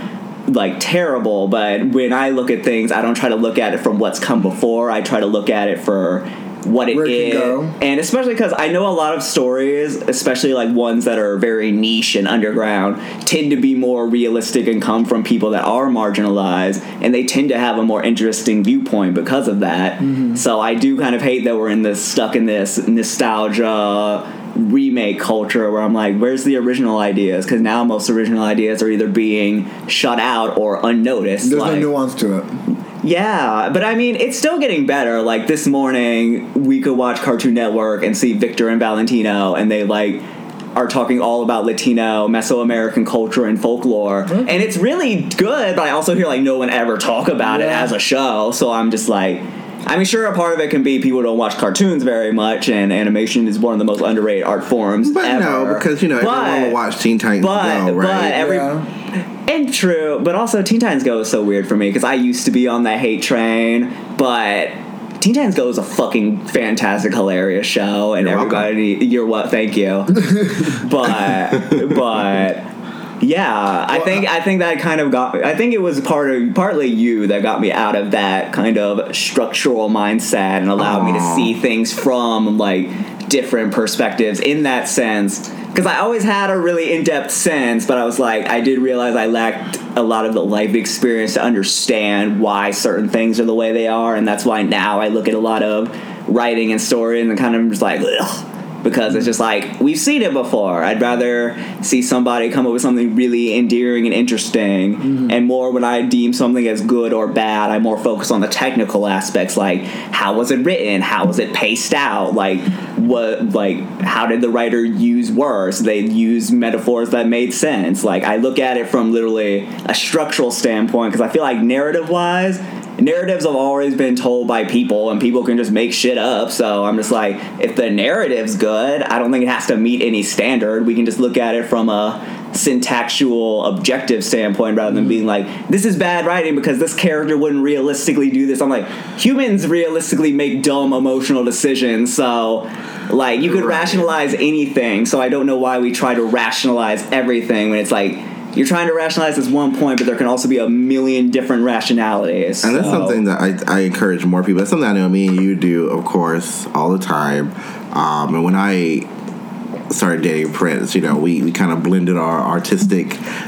like terrible. But when i look at things i don't try to look at it from what's come before. I try to look at it for what it it is can go. and especially because i know a lot of stories especially like ones that are very niche and underground tend to be more realistic and come from people that are marginalized and they tend to have a more interesting viewpoint because of that Mm-hmm. so i do kind of hate that we're in this stuck in this nostalgia remake culture where I'm like, where's the original ideas? Because now most original ideas are either being shut out or unnoticed. There's like, no nuance to it. yeah, but I mean, it's still getting better. Like this morning, we could watch Cartoon Network and see Victor and Valentino, and they like are talking all about Latino, Mesoamerican culture and folklore, mm-hmm. and it's really good. But I also hear like no one ever talk about it as a show, so I'm just like. I mean, sure, a part of it can be people don't watch cartoons very much, and animation is one of the most underrated art forms. But ever. no, because you know But- everyone will watch Teen Titans but Go, right? but every Yeah. and true, but also Teen Titans Go is so weird for me because I used to be on that hate train, but Teen Titans Go is a fucking fantastic, hilarious show, and You're welcome. everybody, you're what? Thank you. [laughs] but but yeah, I think I think that kind of got. I think it was part of partly you that got me out of that kind of structural mindset and allowed me to see things from like different perspectives in that sense. Because I always had a really in depth sense, but I was like, I did realize I lacked a lot of the life experience to understand why certain things are the way they are, and that's why now I look at a lot of writing and story and kind of just like, ugh because it's just like we've seen it before. I'd rather see somebody come up with something really endearing and interesting, mm-hmm. and more when I deem something as good or bad, I more focus on the technical aspects, like how was it written, how was it paced out, like what, like how did the writer use words? They use metaphors that made sense. Like I look at it from literally a structural standpoint because I feel like narrative wise narratives have always been told by people and people can just make shit up. So i'm just like if the narrative's good i don't think it has to meet any standard. We can just look at it from a syntactual objective standpoint rather than mm-hmm. being like this is bad writing because this character wouldn't realistically do this. I'm like humans realistically make dumb emotional decisions. So like you could rationalize anything. So i don't know why we try to rationalize everything when it's like you're trying to rationalize this one point, but there can also be a million different rationalities. And that's something that I, I encourage more people. That's something I know me and you do, of course, all the time. Um, and when I started dating Prince, you know, we, we kind of blended our artistic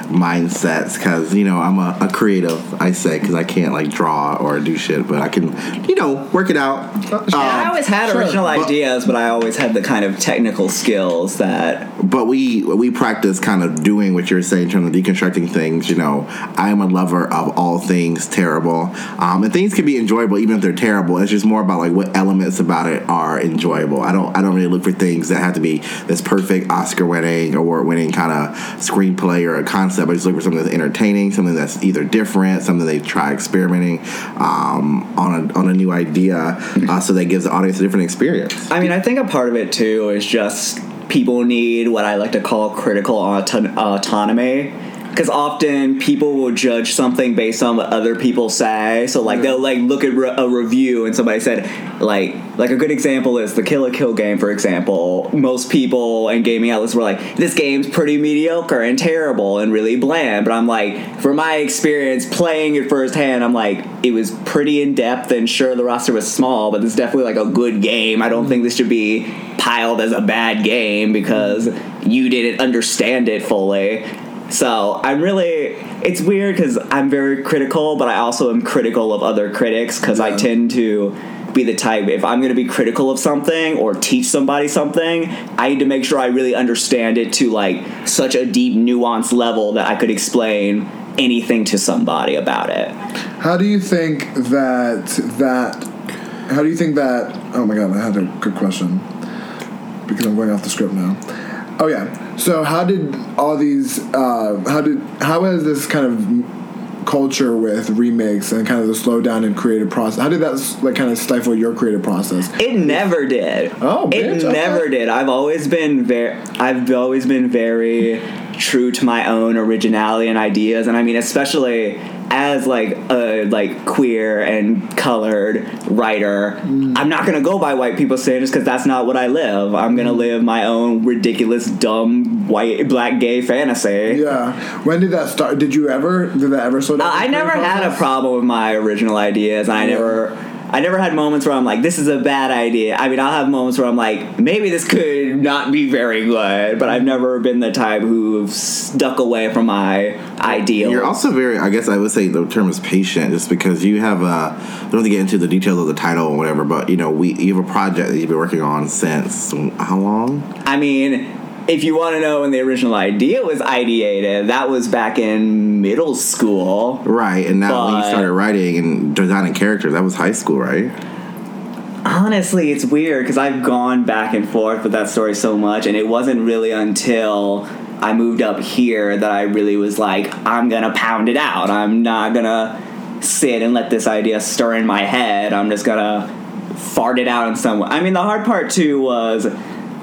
mindsets because, you know, I'm a, a creative, I say, because I can't like draw or do shit, but I can, you know, work it out. And I Um, always had sure, original but- ideas, but I always had the kind of technical skills that but we we practice kind of doing what you're saying in terms of deconstructing things. You know, I am a lover of all things terrible, um, and things can be enjoyable even if they're terrible. It's just more about like what elements about it are enjoyable. I don't I don't really look for things that have to be this perfect Oscar winning award winning kind of screenplay or a concept. I just look for something that's entertaining, something that's either different, something they try experimenting um, on a on a new idea, uh, so that gives the audience a different experience. I mean, I think a part of it too is just people need what I like to call critical auto- autonomy. Because often people will judge something based on what other people say. So like they'll like look at re- a review and somebody said like like a good example is the Kill la Kill game for example. Most people and gaming outlets were like this game's pretty mediocre and terrible and really bland. But I'm like from my experience playing it firsthand, I'm like it was pretty in depth and sure the roster was small, but it's definitely like a good game. I don't think this should be piled as a bad game because you didn't understand it fully. So I'm really, it's weird because I'm very critical, but I also am critical of other critics because I tend to be the type if I'm going to be critical of something or teach somebody something, I need to make sure I really understand it to like such a deep, nuanced level that I could explain anything to somebody about it. How do you think that that? How do you think that? Oh my god, I had a good question because I'm going off the script now. Oh yeah. So how did all these? Uh, how did how has this kind of culture with remakes and kind of the slowdown in creative process? How did that like kind of stifle your creative process? It never did. Oh, it okay. never did. I've always been very. I've always been very true to my own originality and ideas, and I mean, especially as like a like queer and colored writer, Mm. I'm not gonna go by white people's standards because that's not what I live. I'm Mm. gonna live my own ridiculous, dumb white black gay fantasy. Yeah. When did that start? Did you ever? Did that ever slow down? Uh, I never had a problem with my original ideas, and I Yeah. never, I never had moments where I'm like, "This is a bad idea." I mean, I'll have moments where I'm like, "Maybe this could not be very good," but I've never been the type who've stuck away from my ideal. You're also very, I guess I would say the term is patient, just because you have a. I don't have to get into the details of the title or whatever, but you know, we you have a project that you've been working on since how long? I mean, if you want to know when the original idea was ideated, that was back in middle school. Right, and now when you started writing and designing characters, that was high school, right? Honestly, it's weird because I've gone back and forth with that story so much, and it wasn't really until I moved up here that I really was like, I'm gonna pound it out. I'm not gonna sit and let this idea stir in my head. I'm just gonna fart it out in some way. I mean, the hard part too was.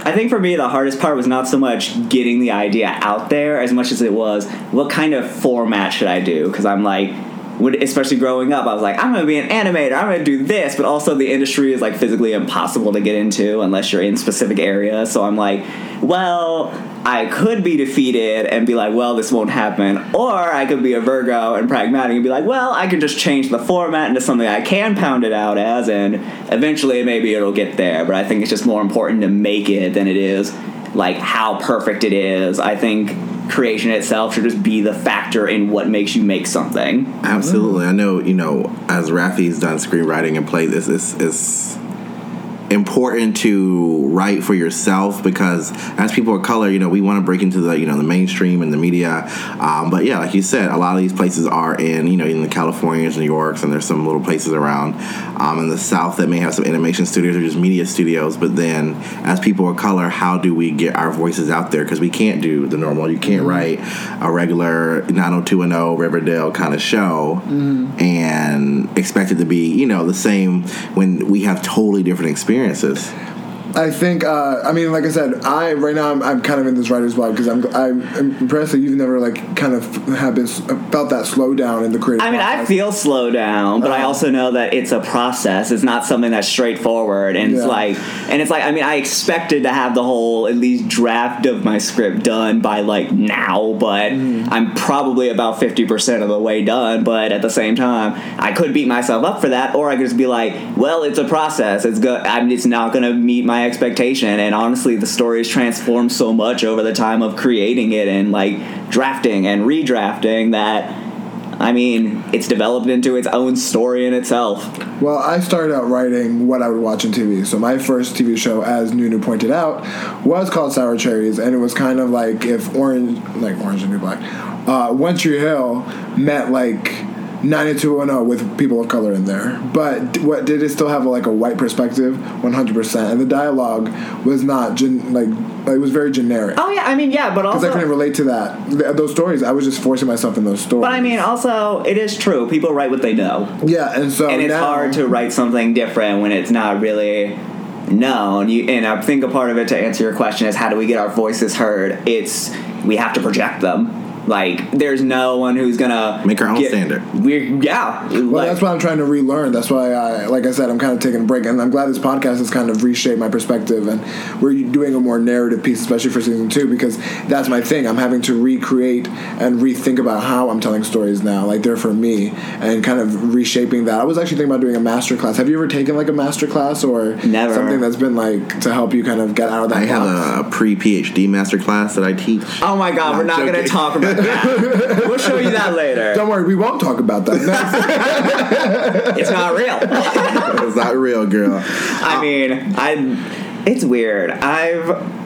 I think for me, the hardest part was not so much getting the idea out there as much as it was what kind of format should I do? Because I'm like, would especially growing up, I was like, I'm gonna be an animator, I'm gonna do this, but also the industry is like physically impossible to get into unless you're in specific areas. So I'm like, well, I could be defeated and be like, well, this won't happen, or I could be a Virgo and pragmatic and be like, well, I can just change the format into something I can pound it out as, and eventually maybe it'll get there. But I think it's just more important to make it than it is like how perfect it is. I think creation itself should just be the factor in what makes you make something. Absolutely. I know, you know, as Rafi's done screenwriting and play this, it's, it's important to write for yourself because as people of color, you know, we want to break into the, you know, the mainstream and the media. Um, but yeah, like you said, a lot of these places are in, you know, in the Californias, New Yorks, and there's some little places around um, in the South that may have some animation studios or just media studios. But then as people of color, how do we get our voices out there? Because we can't do the normal. You can't write a regular 90210 Riverdale kind of show and expect it to be, you know, the same when we have totally different experiences experiences. I think. Uh, I mean, like I said, I right now I'm, I'm kind of in this writer's block because I'm I'm impressed that you've never like kind of have been felt that slowdown in the creative. I mean, I feel slow down, but I Uh-huh. also know that it's a process. It's not something that's straightforward, and it's like, and it's like, I mean, I expected to have the whole at least draft of my script done by like now, but Mm. I'm probably about fifty percent of the way done. But at the same time, I could beat myself up for that, or I could just be like, well, it's a process. It's good. I'm. It's not going to meet my expectation. And honestly, the story has transformed so much over the time of creating it and like drafting and redrafting that. I mean, it's developed into its own story in itself. Well, I started out writing what I would watch on TV. So my first TV show, as Nunu pointed out, was called Sour Cherries, and it was kind of like if Orange, like Orange and New Black, uh, Tree Hill met like 9210 with people of color in there. But what did it still have like a white perspective? 100%. And the dialogue was not gen- like it was very generic. Oh yeah, I mean yeah, but also Because I couldn't relate to that. Th- those stories, I was just forcing myself in those stories. But I mean, also, it is true. People write what they know. yeah, and so and it's now, hard to write something different when it's not really known. You, and I think a part of it to answer your question is how do we get our voices heard? It's we have to project them. Like, there's no one who's gonna Make our own get- standard. We're yeah. Well, like- that's why I'm trying to relearn. That's why, I, like I said, I'm kind of taking a break, and I'm glad this podcast has kind of reshaped my perspective, and we're doing a more narrative piece, especially for season two, because that's my thing. I'm having to recreate and rethink about how I'm telling stories now, like they're for me, and kind of reshaping that. I was actually thinking about doing a master class. Have you ever taken like a master class or Never. something that's been like to help you kind of get out of that? I have box? a pre PhD master class that I teach. Oh my god, No, we're not I'm gonna talk about [laughs] that. We'll show you that later. Don't worry, we won't talk about that. [laughs] It's not real. [laughs] it's not real, girl. I uh, mean, I. It's weird. I've.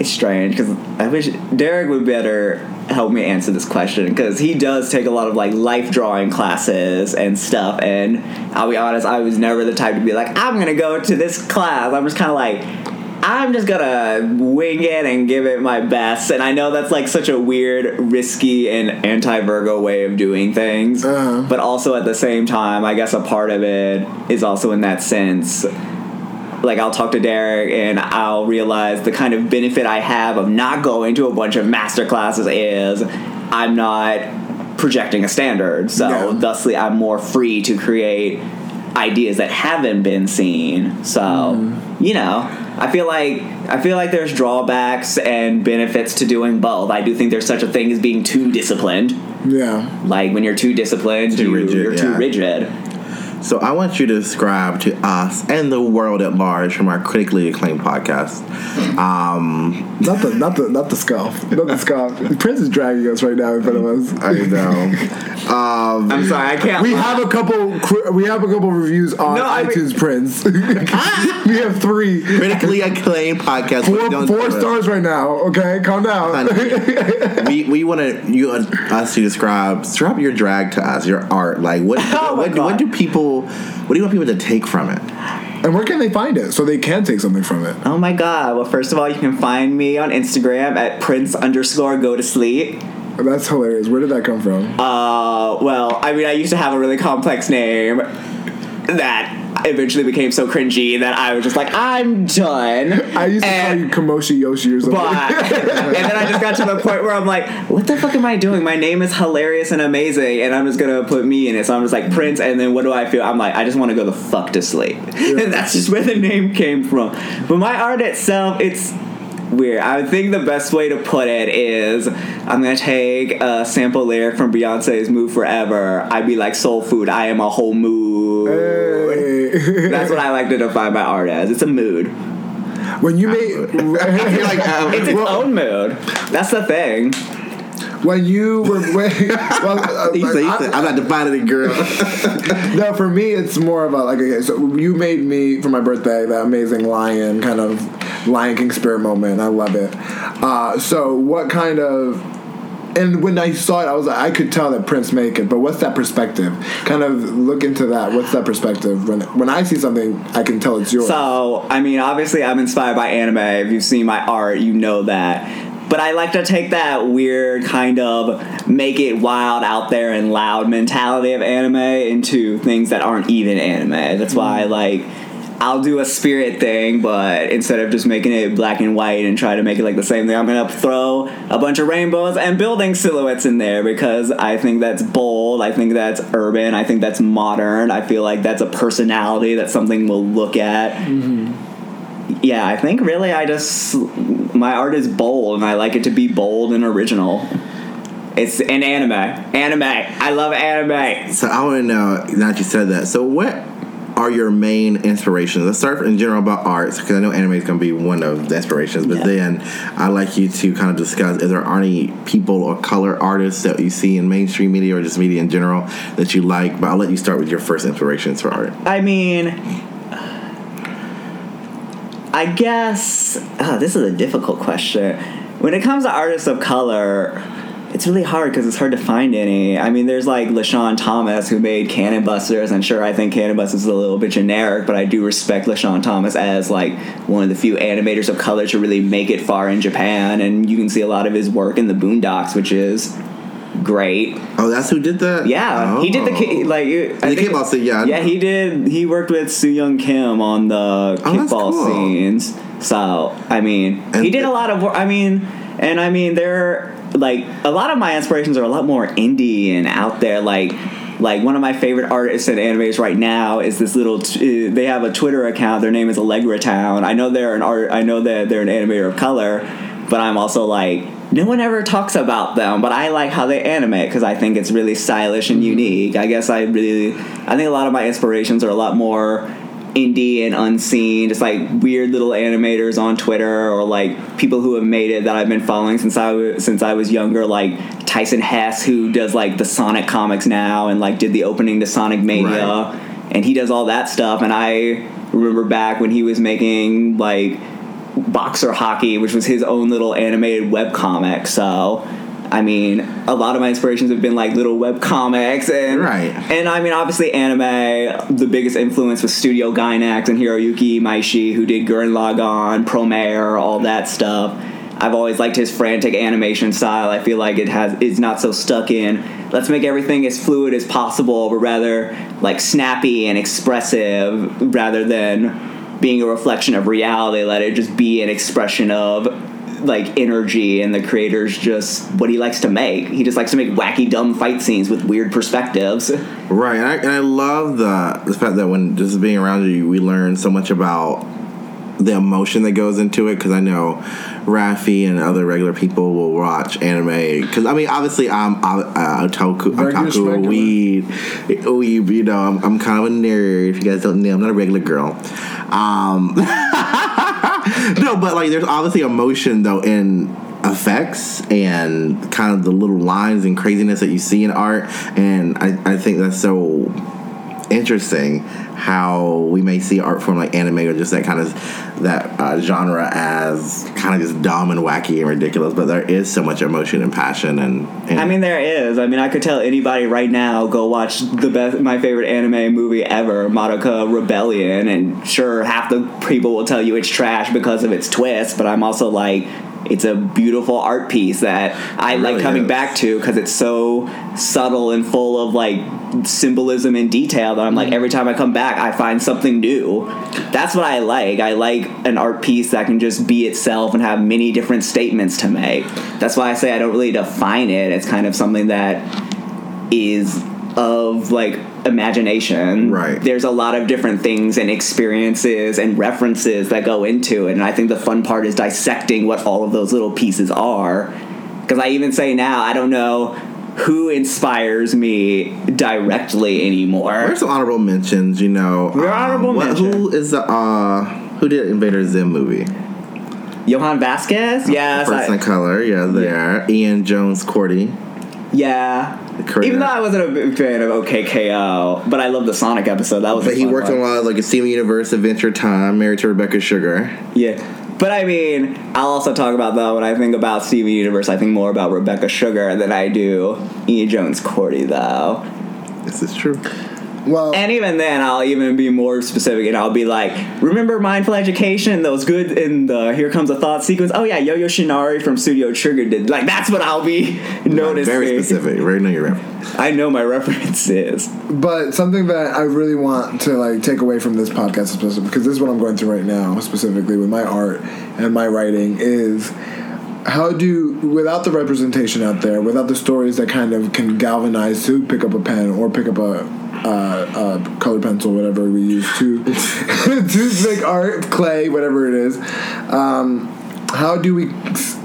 It's strange because I wish Derek would better help me answer this question because he does take a lot of like life drawing classes and stuff. And I'll be honest, I was never the type to be like, I'm gonna go to this class. I'm just kind of like. I'm just gonna wing it and give it my best. And I know that's like such a weird, risky, and anti Virgo way of doing things. Uh-huh. But also at the same time, I guess a part of it is also in that sense like I'll talk to Derek and I'll realize the kind of benefit I have of not going to a bunch of master classes is I'm not projecting a standard. So Yeah. thusly I'm more free to create ideas that haven't been seen. So, Mm-hmm. you know, I feel like I feel like there's drawbacks and benefits to doing both. I do think there's such a thing as being too disciplined. yeah. Like when you're too disciplined, Too you, rigid, you're too rigid. So I want you to describe to us and the world at large from our critically acclaimed podcast. Um, Not the not the not the scoff. Not the scoff. Prince is dragging us right now in front of us. I know. um, I'm sorry, I can't. We lie. have a couple. We have a couple reviews on No, I mean- iTunes. Prince. [laughs] we have three, critically acclaimed podcast. but four, don't four do it. stars right now. Okay, calm down. Honey, [laughs] we we want to you us to describe describe your drag to us, your art. Like what [laughs] Oh my what, what do people what do you want people to take from it? and where can they find it so they can take something from it? Oh my god. Well, first of all, you can find me on Instagram at prince underscore go to sleep. That's hilarious. Where did that come from? Uh, well, I mean, I used to have a really complex name that eventually became so cringy that I was just like, I'm done. I used to and, call you Kamoshi Yoshi or something. But [laughs] and then I just got to the point where I'm like, what the fuck am I doing? My name is hilarious and amazing, and I'm just gonna put me in it. So I'm just like Prince, and then what do I feel? I'm like, I just want to go the fuck to sleep, and [laughs] that's just where the name came from. But my art itself, it's weird. I think the best way to put it is I'm gonna take a sample lyric from Beyonce's "Mood 4 Eva." I'd be like soul food. I am a whole mood. Hey. That's what I like to define my art as. It's a mood. when you made [laughs] You're like uh, It's its Well- own mood. That's the thing. When you were when, [laughs] well, uh, [laughs] he said, he I- said, I'm not defining it, girl. [laughs] No, for me, it's more of a like. Okay, so you made me for my birthday that amazing lion kind of Lion King spirit moment. I love it. Uh, so, what kind of and when I saw it, I was like, I could tell that Prince make it. But what's that perspective? Kind of look into that. What's that perspective? When when I see something, I can tell it's yours. So, I mean, obviously, I'm inspired by anime. If you've seen my art, you know that. But I like to take that weird kind of make it wild out there and loud mentality of anime into things that aren't even anime. That's why I like. I'll do a spirit thing, but instead of just making it black and white and try to make it like the same thing, I'm gonna throw a bunch of rainbows and building silhouettes in there because I think that's bold. I think that's urban. I think that's modern. I feel like that's a personality that something will look at mm-hmm. yeah, I think really I just my art is bold and I like it to be bold and original. It's an anime. Anime. I love anime. so I want to know now that you said that. So what are your main inspirations? Let's start in general about arts because I know anime is going to be one of the inspirations. But Yeah. then I'd like you to kind of discuss: is there any people or color artists that you see in mainstream media or just media in general that you like? But I'll let you start with your first inspirations for art. I mean I guess oh, this is a difficult question. When it comes to artists of color, it's really hard because it's hard to find any. I mean, there's like LeSean Thomas who made Cannon Busters, and sure, I think Cannon Busters is a little bit generic, but I do respect LeSean Thomas as like one of the few animators of color to really make it far in Japan, and you can see a lot of his work in the Boondocks, which is great. Oh, that's who did that. Yeah, he did the Oh. like. I The kickball scene, yeah. Yeah, he did. He worked with Soo Young Kim on the Oh, kickball cool. scenes. So I mean, And he did a lot of work. I mean, and I mean, they're like a lot of my inspirations are a lot more indie and out there. Like, like one of my favorite artists and animators right now is this little. T- they have a Twitter account. Their name is Allegra Town. I know they're an art. I know that they're an animator of color, but I'm also like. No one ever talks about them, but I like how they animate because I think it's really stylish and mm-hmm. unique. I guess I really, I think a lot of my inspirations are a lot more indie and unseen, just like weird little animators on Twitter or like people who have made it that I've been following since I was since I was younger, like Tyson Hesse who does like the Sonic comics now and like did the opening to Sonic Mania, Right. and he does all that stuff. And I remember back when he was making like boxer hockey, which was his own little animated web comic. So. I mean, a lot of my inspirations have been like little web comics and Right. and I mean, obviously, anime. The biggest influence was Studio Gainax and Hiroyuki Imaishi, who did Gurren Lagann, Promare, all that stuff. I've always liked his frantic animation style. I feel like it has is not so stuck in. Let's make everything as fluid as possible, but rather like snappy and expressive, rather than being a reflection of reality. Let it just be an expression of like energy and the creator's just what he likes to make. He just likes to make wacky, dumb fight scenes with weird perspectives. Right, and I, and I love the the fact that when just being around you, we learn so much about the emotion that goes into it. Because I know Rafi and other regular people will watch anime. Because I mean, obviously, I'm uh, otaku, otaku, weed, weeb. You know, I'm, I'm kind of a nerd. If you guys don't know, I'm not a regular girl. Um, [laughs] no, but like, there's obviously emotion though in effects and kind of the little lines and craziness that you see in art, and I, I think that's so interesting how we may see art form like anime or just that kind of that uh, genre as kind of just dumb and wacky and ridiculous but there is so much emotion and passion and, and I mean, there is. I mean, I could tell anybody right now go watch the best, my favorite anime movie ever, Madoka Rebellion, and sure, half the people will tell you it's trash because of its twist. But I'm also like, it's a beautiful art piece that I like coming is. back to because it's so subtle and full of like symbolism and detail that I'm like mm-hmm. every time I come back I find something new. That's what I like. I like an art piece that can just be itself and have many different statements to make. That's why I say I don't really define it. It's kind of something that is of like imagination. Right. There's a lot of different things and experiences and references that go into it. And I think the fun part is dissecting what all of those little pieces are. Because I even say now, I don't know who inspires me directly anymore. Where's some honorable mentions? You know, We're honorable what- mention. Who is the uh, who did Invader Zim movie? Jhonen Vasquez? Yes. First I- in color, yeah, there. Ian Jones-Quartey. yeah. Creator. Even though I wasn't a big fan of OK K.O., but I love the Sonic episode. That was a But he worked on a lot of like a Steven Universe, Adventure Time, Married to Rebecca Sugar. Yeah. But I mean, I'll also talk about though when I think about Steven Universe, I think more about Rebecca Sugar than I do E. Jones-Quartey though. This is true. Well, And even then, I'll even be more specific, and I'll be like, "Remember mindful education? Those good in the Here Comes a Thought sequence. Oh yeah, Yoh Yoshinari from Studio Trigger did like that's what I'll be [laughs] noticing. Very specific. Very know your reference. I know my [laughs] references. but something that I really want to like take away from this podcast specifically, because this is what I'm going through right now, specifically with my art and my writing, is how do without the representation out there, without the stories that kind of can galvanize to pick up a pen or pick up a uh, uh, colored pencil, whatever we use to [laughs] to make art, clay, whatever it is. Um, how do we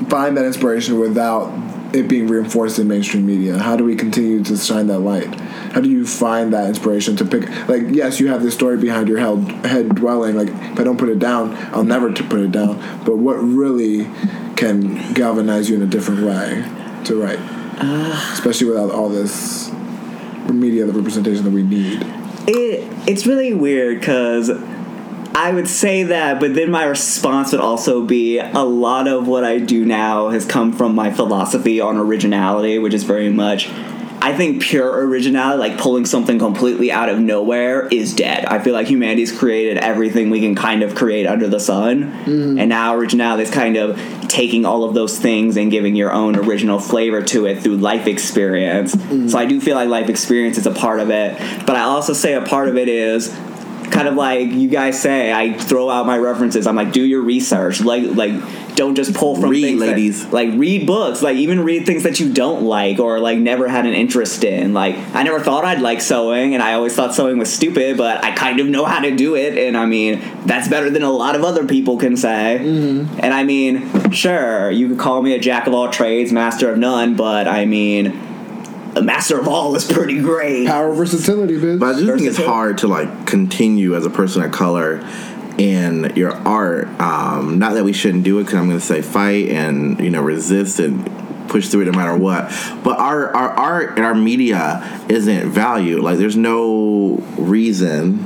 find that inspiration without it being reinforced in mainstream media? How do we continue to shine that light? How do you find that inspiration to pick? Like, yes, you have this story behind your head, head dwelling. Like, if I don't put it down, I'll never to put it down. But what really can galvanize you in a different way to write, especially without all this media, the representation that we need. It it's really weird because I would say that, but then my response would also be a lot of what I do now has come from my philosophy on originality, which is very much. I think pure originality, like pulling something completely out of nowhere, is dead. I feel like humanity's created everything we can kind of create under the sun, mm. and now originality is kind of taking all of those things and giving your own original flavor to it through life experience. So I do feel like life experience is a part of it, but I also say a part of it is kind of like you guys say i throw out my references. I'm like do your research. Like like don't just pull from Read, things that- ladies. like read books like even read things that you don't like or like never had an interest in like i never thought i'd like sewing and i always thought sewing was stupid but i kind of know how to do it and i mean that's better than a lot of other people can say Mm-hmm. and i mean sure you could call me a jack of all trades master of none but i mean a master of all is pretty great Power versatility, bitch. But I do think it's hard to like continue as a person of color in your art. Um, not that we shouldn't do it, because I'm going to say fight and you know resist and push through it no matter what. But our our art and our media isn't valued. Like there's no reason.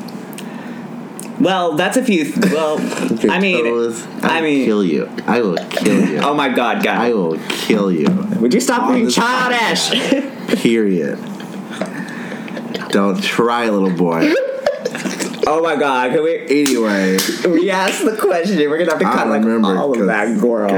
well that's a few well [laughs] i mean Toes, i will mean kill you. I will kill you. [laughs] oh my god guy. I will kill you. would you stop being childish [laughs] Period. Don't try, little boy. Oh my god can we Anyway, We asked the question. We're gonna have to cut like all of that, girl. [laughs]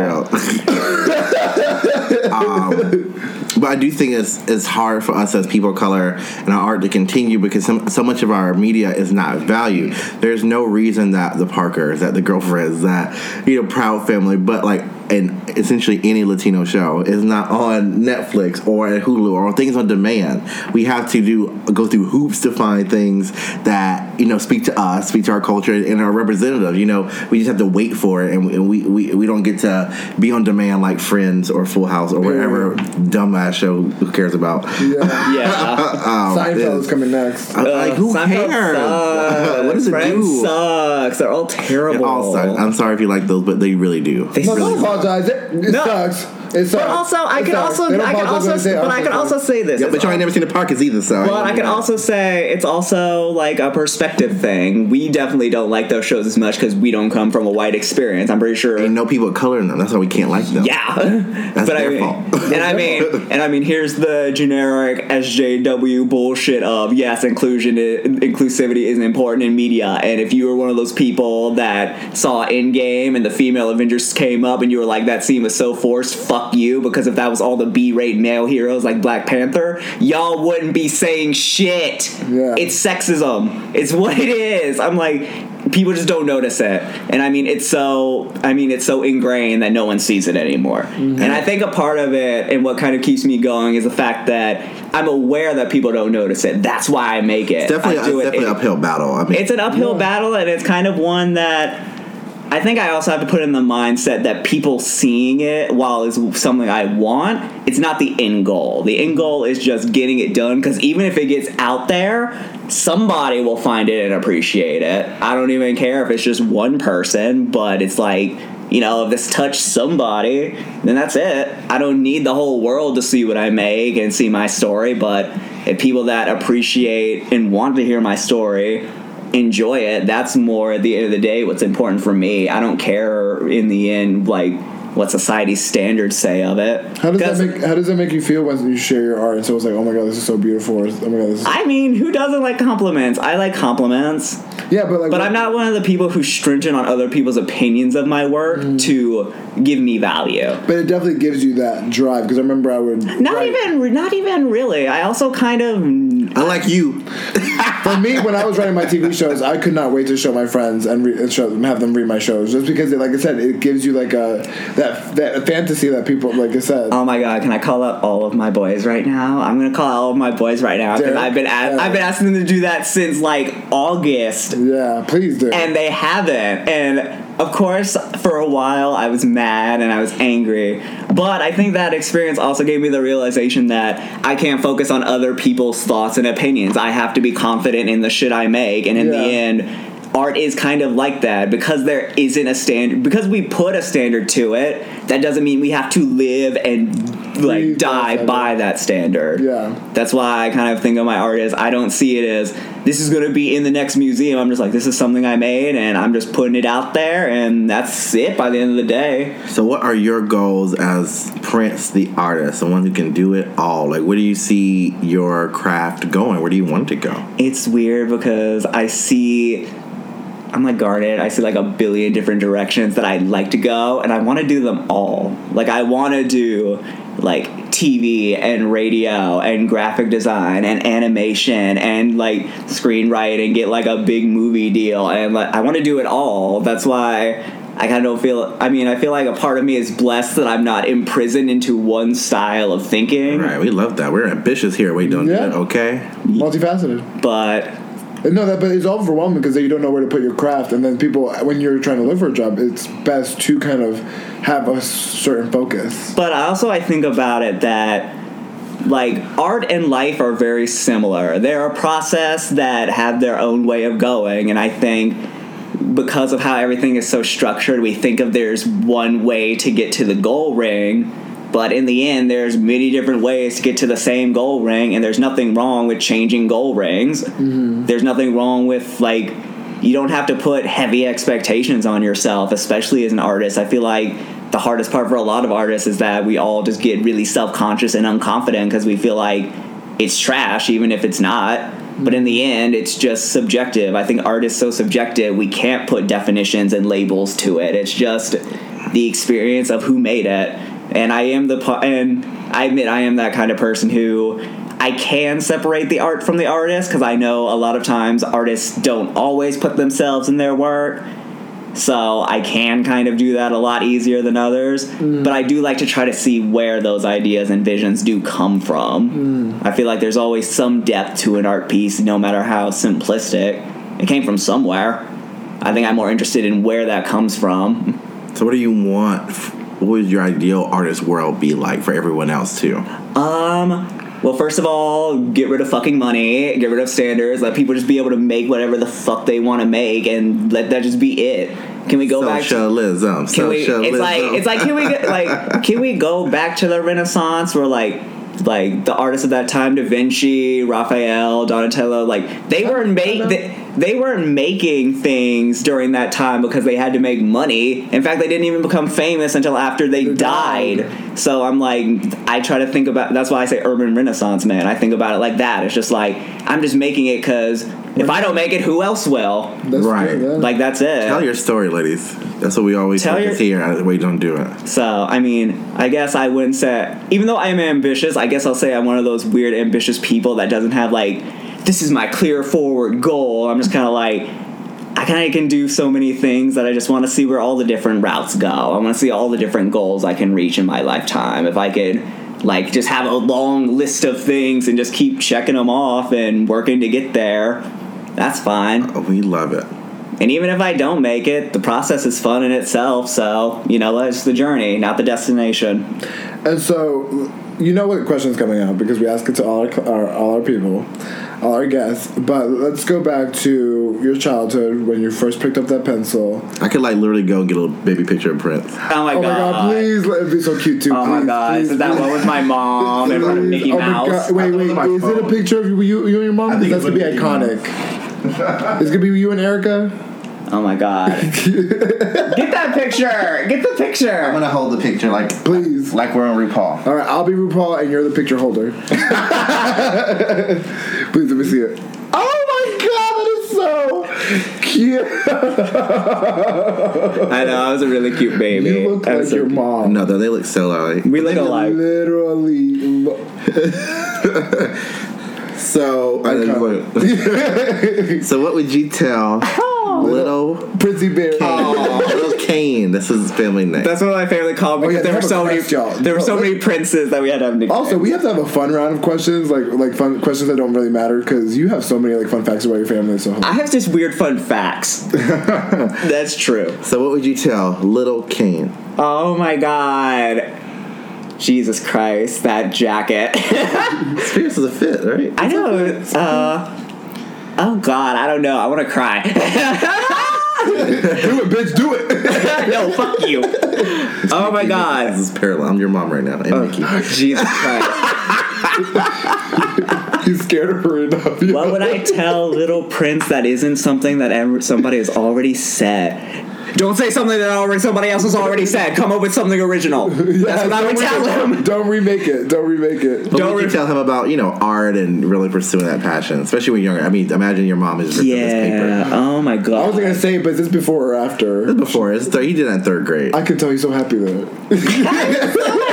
um, but I do think it's it's hard for us as people of color and our art to continue because some, so much of our media is not valued. There's no reason that the Parkers, that the girlfriends, that you know, Proud Family, but like and essentially any Latino show is not on Netflix or at Hulu or things on demand. We have to do go through hoops to find things that you know speak to us, speak to our culture and our representative. You know, we just have to wait for it, and we we, we, we don't get to be on demand like Friends or Full House or whatever dumbass show who cares about. yeah. [laughs] Yeah. Um, Seinfeld is coming next. I'm like who Seinfeld cares? sucks. what does it Friends do? sucks. They're all terrible. It all sucks. I'm sorry if you like those, but they really do. They No, really don't apologize. It, it No. sucks. It sucks. But also, I It can also, I can also, when they say, but "I'm I can also say this. Yeah, but y'all ain't never seen the Parkers either, so But I can also say it's also like a perspective thing. We definitely don't like those shows as much because we don't come from a white experience. I'm pretty sure. ain't no people of color in them. That's why we can't like them. Yeah, That's [laughs] but I their mean, fault. and I mean, [laughs] and I mean, here's the generic SJW bullshit of yes, inclusion, inclusivity is important in media, and if you were one of those people that saw Endgame and the female Avengers came up and you were like, that scene was so forced, fuck you, because if that was all the B-rate male heroes like Black Panther, y'all wouldn't be saying shit. Yeah. It's sexism. It's [laughs] what it is. I'm like, people just don't notice it, and I mean, it's so. I mean, it's so ingrained that no one sees it anymore. Mm-hmm. And I think a part of it, and what kind of keeps me going, is the fact that I'm aware that people don't notice it. That's why I make it. It's definitely, I do it's it- definitely it- uphill battle. I mean, It's an uphill battle, and it's kind of one that. I think I also have to put in the mindset that people seeing it, while is something I want, it's not the end goal. The end goal is just getting it done because even if it gets out there, somebody will find it and appreciate it. I don't even care if it's just one person, but it's like, you know, if this touched somebody, then that's it. I don't need the whole world to see what I make and see my story, but if people that appreciate and want to hear my story enjoy it. That's more at the end of the day what's important for me. I don't care in the end like what society's standards say of it. How does that 'Cause, make How does that make you feel when you share your art? And someone's like, "Oh my god, this is so beautiful," or "Oh my god, this is i mean who doesn't like compliments? I like compliments. Yeah," but like, but what- i'm not one of the people who's stringent on other people's opinions of my work Mm. to give me value. But it definitely gives you that drive because I remember I would not write- even not even really. I also kind of I like you, [laughs] For me, when I was writing my TV shows, I could not wait to show my friends and, re- and show them, have them read my shows, just because, it, like I said, it gives you like a that that fantasy that people, like I said, Oh my god! Can I call out all of my boys right now? I'm gonna call out all of my boys right now because I've been a- Yeah. I've been asking them to do that since like August, yeah, please do. and they haven't. And of course, for a while I was mad and I was angry, but I think that experience also gave me the realization that I can't focus on other people's thoughts and opinions. I have to be confident in the shit I make, and in the end. Art is kind of like that because there isn't a standard because we put a standard to it. That doesn't mean we have to live and like Breathe that die standard. by that standard. Yeah. That's why I kind of think of my art as I don't see it as this is going to be in the next museum. I'm just like this is something I made and I'm just putting it out there and that's it by the end of the day. So, what are your goals as Prince, the artist, the one who can do it all? Like, where do you see your craft going? Where do you want it to go? It's weird because I see I'm like guarded. I see like a billion different directions that I'd like to go, and I want to do them all. Like I want to do like TV and radio and graphic design and animation and like screenwriting, and get like a big movie deal, and like I want to do it all. That's why I kind of don't feel. I mean, I feel like a part of me is blessed that I'm not imprisoned into one style of thinking. Right, we love that. We're ambitious here. We don't Yeah. do it, okay? Multifaceted. But No, that but it's overwhelming because you don't know where to put your craft, and then people when you're trying to look for a job, it's best to kind of have a certain focus. but also I think about it that like art and life are very similar. They're a process that have their own way of going, and I think because of how everything is so structured, we think of there's one way to get to the goal ring. But in the end, there's many different ways to get to the same goal ring, and there's nothing wrong with changing goal rings. Mm-hmm. There's nothing wrong with like you don't have to put heavy expectations on yourself, especially as an artist. I feel like the hardest part for a lot of artists is that we all just get really self conscious and unconfident because we feel like it's trash, even if it's not. But in the mm-hmm. end, it's just subjective. I think art is so subjective, we can't put definitions and labels to it. It's just the experience of who made it. And I am the pa- and I admit I am that kind of person who I can separate the art from the artist because I know a lot of times artists don't always put themselves in their work. So I can kind of do that a lot easier than others. Mm. But I do like to try to see where those ideas and visions do come from. Mm. I feel like there's always some depth to an art piece, no matter how simplistic. It came from somewhere. I think I'm more interested in where that comes from. So, what do you want? What would your ideal artist world be like for everyone else too? Um, well, first of all, get rid of fucking money, get rid of standards, let people just be able to make whatever the fuck they want to make, and let that just be it. Can we go back to Socialism. can we? Socialism. It's like it's like can we like [laughs] can we go back to the Renaissance where like like the artists of that time, Da Vinci, Raphael, Donatello, like they weren't make they, they weren't making things during that time because they had to make money. In fact, they didn't even become famous until after they died. So I'm like, I try to think about. That's why I say urban Renaissance, man. I think about it like that. It's just like I'm just making it because if I don't make it, who else will? That's Right. true, yeah. Like that's it. Tell your story, ladies. That's what we always Tell focus your- here. We don't do it. So, I mean, I guess I wouldn't say, even though I am ambitious, I guess I'll say I'm one of those weird ambitious people that doesn't have, like, this is my clear forward goal. I'm just kind of like, I kind of can do so many things that I just want to see where all the different routes go. I want to see all the different goals I can reach in my lifetime. If I could, like, just have a long list of things and just keep checking them off and working to get there, that's fine. Oh, we love it. And even if I don't make it, the process is fun in itself. So, you know, it's the journey, not the destination. And so, you know what question is coming out because we ask it to all our, our all our people, all our guests. But let's go back to your childhood when you first picked up that pencil. I could like literally go get a little baby picture of Prince. Oh my god. Oh my god. god! Please, let it be so cute too. Oh my god. please, Is that please. one with my mom in front of Mickey oh my Mouse? god! Wait, wait. my Is it a picture of you, you, you and your mom? I think Because that's it's gonna be with Mickey iconic. It's gonna be you and Erica. Oh my god. [laughs] Get that picture! Get the picture! I'm gonna hold the picture like Please. like we're on RuPaul. All right, I'll be RuPaul and you're the picture holder. [laughs] Please let me see it. Oh my god, that is so cute. I know, I was a really cute baby. You look I like was so your cute. mom. No, though they look so alike. We look alike. Literally. [laughs] lo- So, I Iconic. [laughs] so what would you tell oh. little Prissy Bear. little Kane? That's his family name. That's what my family called me Oh, yeah, because there were so many y'all. there were so many princes that we had to have nicknames. Also, we have to have a fun round of questions, like like fun questions that don't really matter, because you have so many like fun facts about your family. So I have just weird fun facts. [laughs] That's true. so what would you tell little Kane? Oh my god. Jesus Christ, that jacket. [laughs] Spears is a fit, right? I know. Uh, oh God, I don't know. I want to cry. do it, bitch, do it. [laughs] no, fuck you. Oh my God. This is parallel. I'm your mom right now. Mickey. Jesus Christ. [laughs] He's scared of her enough. you What know? would I tell little Prince that isn't something that ever, somebody has already said? Don't say something that already somebody else has already said. Come up with something original. [laughs] That's what I would don't tell re- him. Don't remake it. Don't remake it. What Don't would re- tell him about you know art and really pursuing that passion, especially when you're younger? I mean, imagine your mom is ripping this Yeah. paper. Oh my god. I wasn't gonna say, it, but is this before or after? This Before it's third, he did that in third grade. I can tell you, he's so happy that.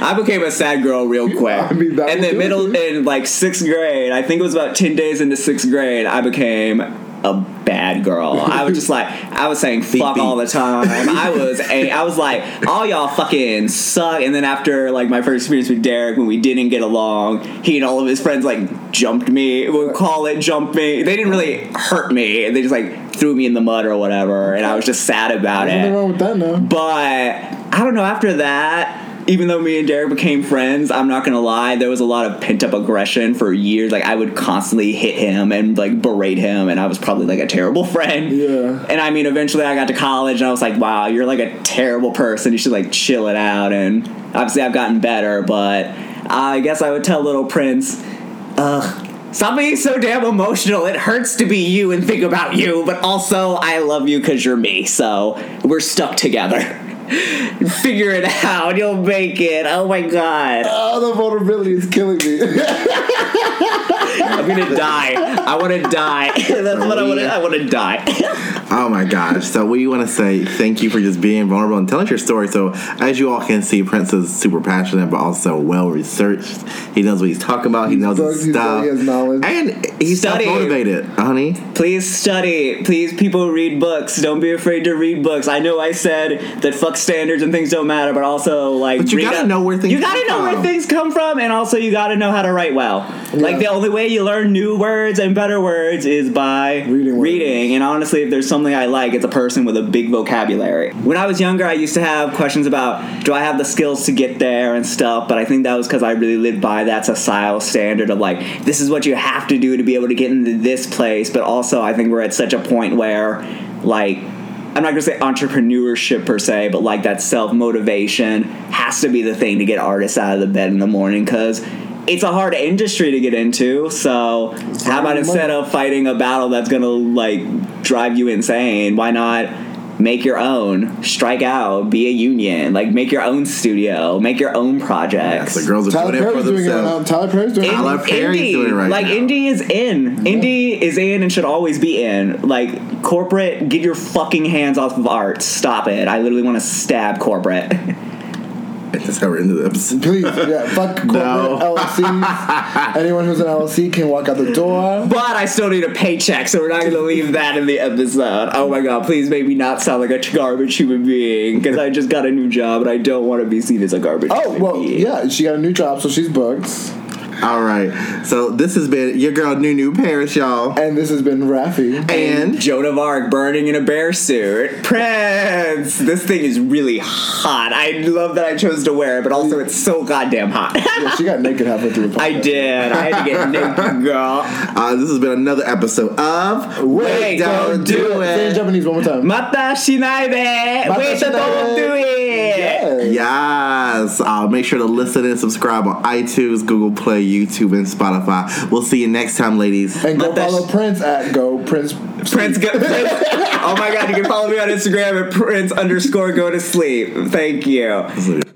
I became a sad girl real [laughs] quick. I mean, that in the middle, in like sixth grade, I think it was about ten days into sixth grade, I became a bad girl. I was just like, I was saying fuck beep. all the time. I was, a, I was like, all y'all fucking suck. And then after like my first experience with Derek, when we didn't get along, he and all of his friends like jumped me. We'll call it jump me. They didn't really hurt me. They just like threw me in the mud or whatever, and I was just sad about Nothing it. wrong with that now. But I don't know. After that, even though me and Derek became friends, I'm not gonna lie. There was a lot of pent up aggression for years. Like I would constantly hit him and like berate him, and I was probably like a terrible [laughs] friend. Yeah. And I mean, eventually I got to college, and I was like, "Wow, you're like a terrible person. You should like chill it out." And obviously, I've gotten better, but I guess I would tell little Prince, "Ugh." Stop being so damn emotional. It hurts to be you and think about you, but also I love you because you're me. So we're stuck together. [laughs] Figure it out. You'll make it. Oh my god. Oh, the vulnerability is killing me. I'm gonna die. I want to die. [laughs] That's what I want to. I want to die. Oh my gosh. So we want to say thank you for just being vulnerable and telling us your story. So as you all can see, Prince is super passionate, but also well researched. He knows what he's talking about. He knows his stuff. bugged, he has knowledge. And he's Study. motivated, honey. Please study. Please, people read books. Don't be afraid to read books. I know I said that fuck standards and things don't matter, but also like But you gotta up- know where things You gotta come know where from. things come from, and also you gotta know how to write well. Like the only way you learn new words and better words is by Reading reading. And honestly, if there's something I like, it's a person with a big vocabulary. When I was younger, I used to have questions about do I have the skills to get there and stuff, but I think that was because I really lived by that societal standard of like, this is what you have to do to be able to get into this place. But also, I think we're at such a point where, like, I'm not gonna say entrepreneurship per se, but like that self motivation has to be the thing to get artists out of the bed in the morning because it's a hard industry to get into. So how about instead of fighting a battle that's gonna like drive you insane, why not make your own, strike out, be a union, like make your own studio, make your own projects. The girls are Tyler doing it for Perry's doing it right now. Tyler Perry's doing it. I love Perry's indie, doing it right like now. indie is in. Indie is in and should always be in. Like corporate, get your fucking hands off of art. Stop it. I literally want to stab corporate. [laughs] That's how we're into this. Please, yeah, fuck [laughs] corporate No. LLCs. [laughs] Anyone who's an LLC can walk out the door. but I still need a paycheck, so we're not gonna leave that in the episode. Oh my god, please make me not sound like a garbage human being because I just got a new job and I don't want to be seen as a garbage. Oh human well, being. yeah, she got a new job, so she's booked. All right. So this has been your girl Nunu Parrish, y'all. And this has been Rafi. And Joan of Arc burning in a bear suit. Prince! This thing is really hot. I love that I chose to wear it, but also it's so goddamn hot. Yeah, she got naked halfway through the [laughs] podcast. I did. I had to get naked, [laughs] girl. uh, this has been another episode of Wait, don't do Say it in. Japanese one more time. Mata shinai de. Mata Wait, shinai don't do it. Yes. Yes. Uh, make sure to listen and subscribe on iTunes, Google Play, YouTube, and Spotify. We'll see you next time, ladies. And go follow sh- Prince at Go Prince. Prince, go, Prince. [laughs] Oh my god, you can follow me on Instagram at Prince underscore go to sleep. Thank you.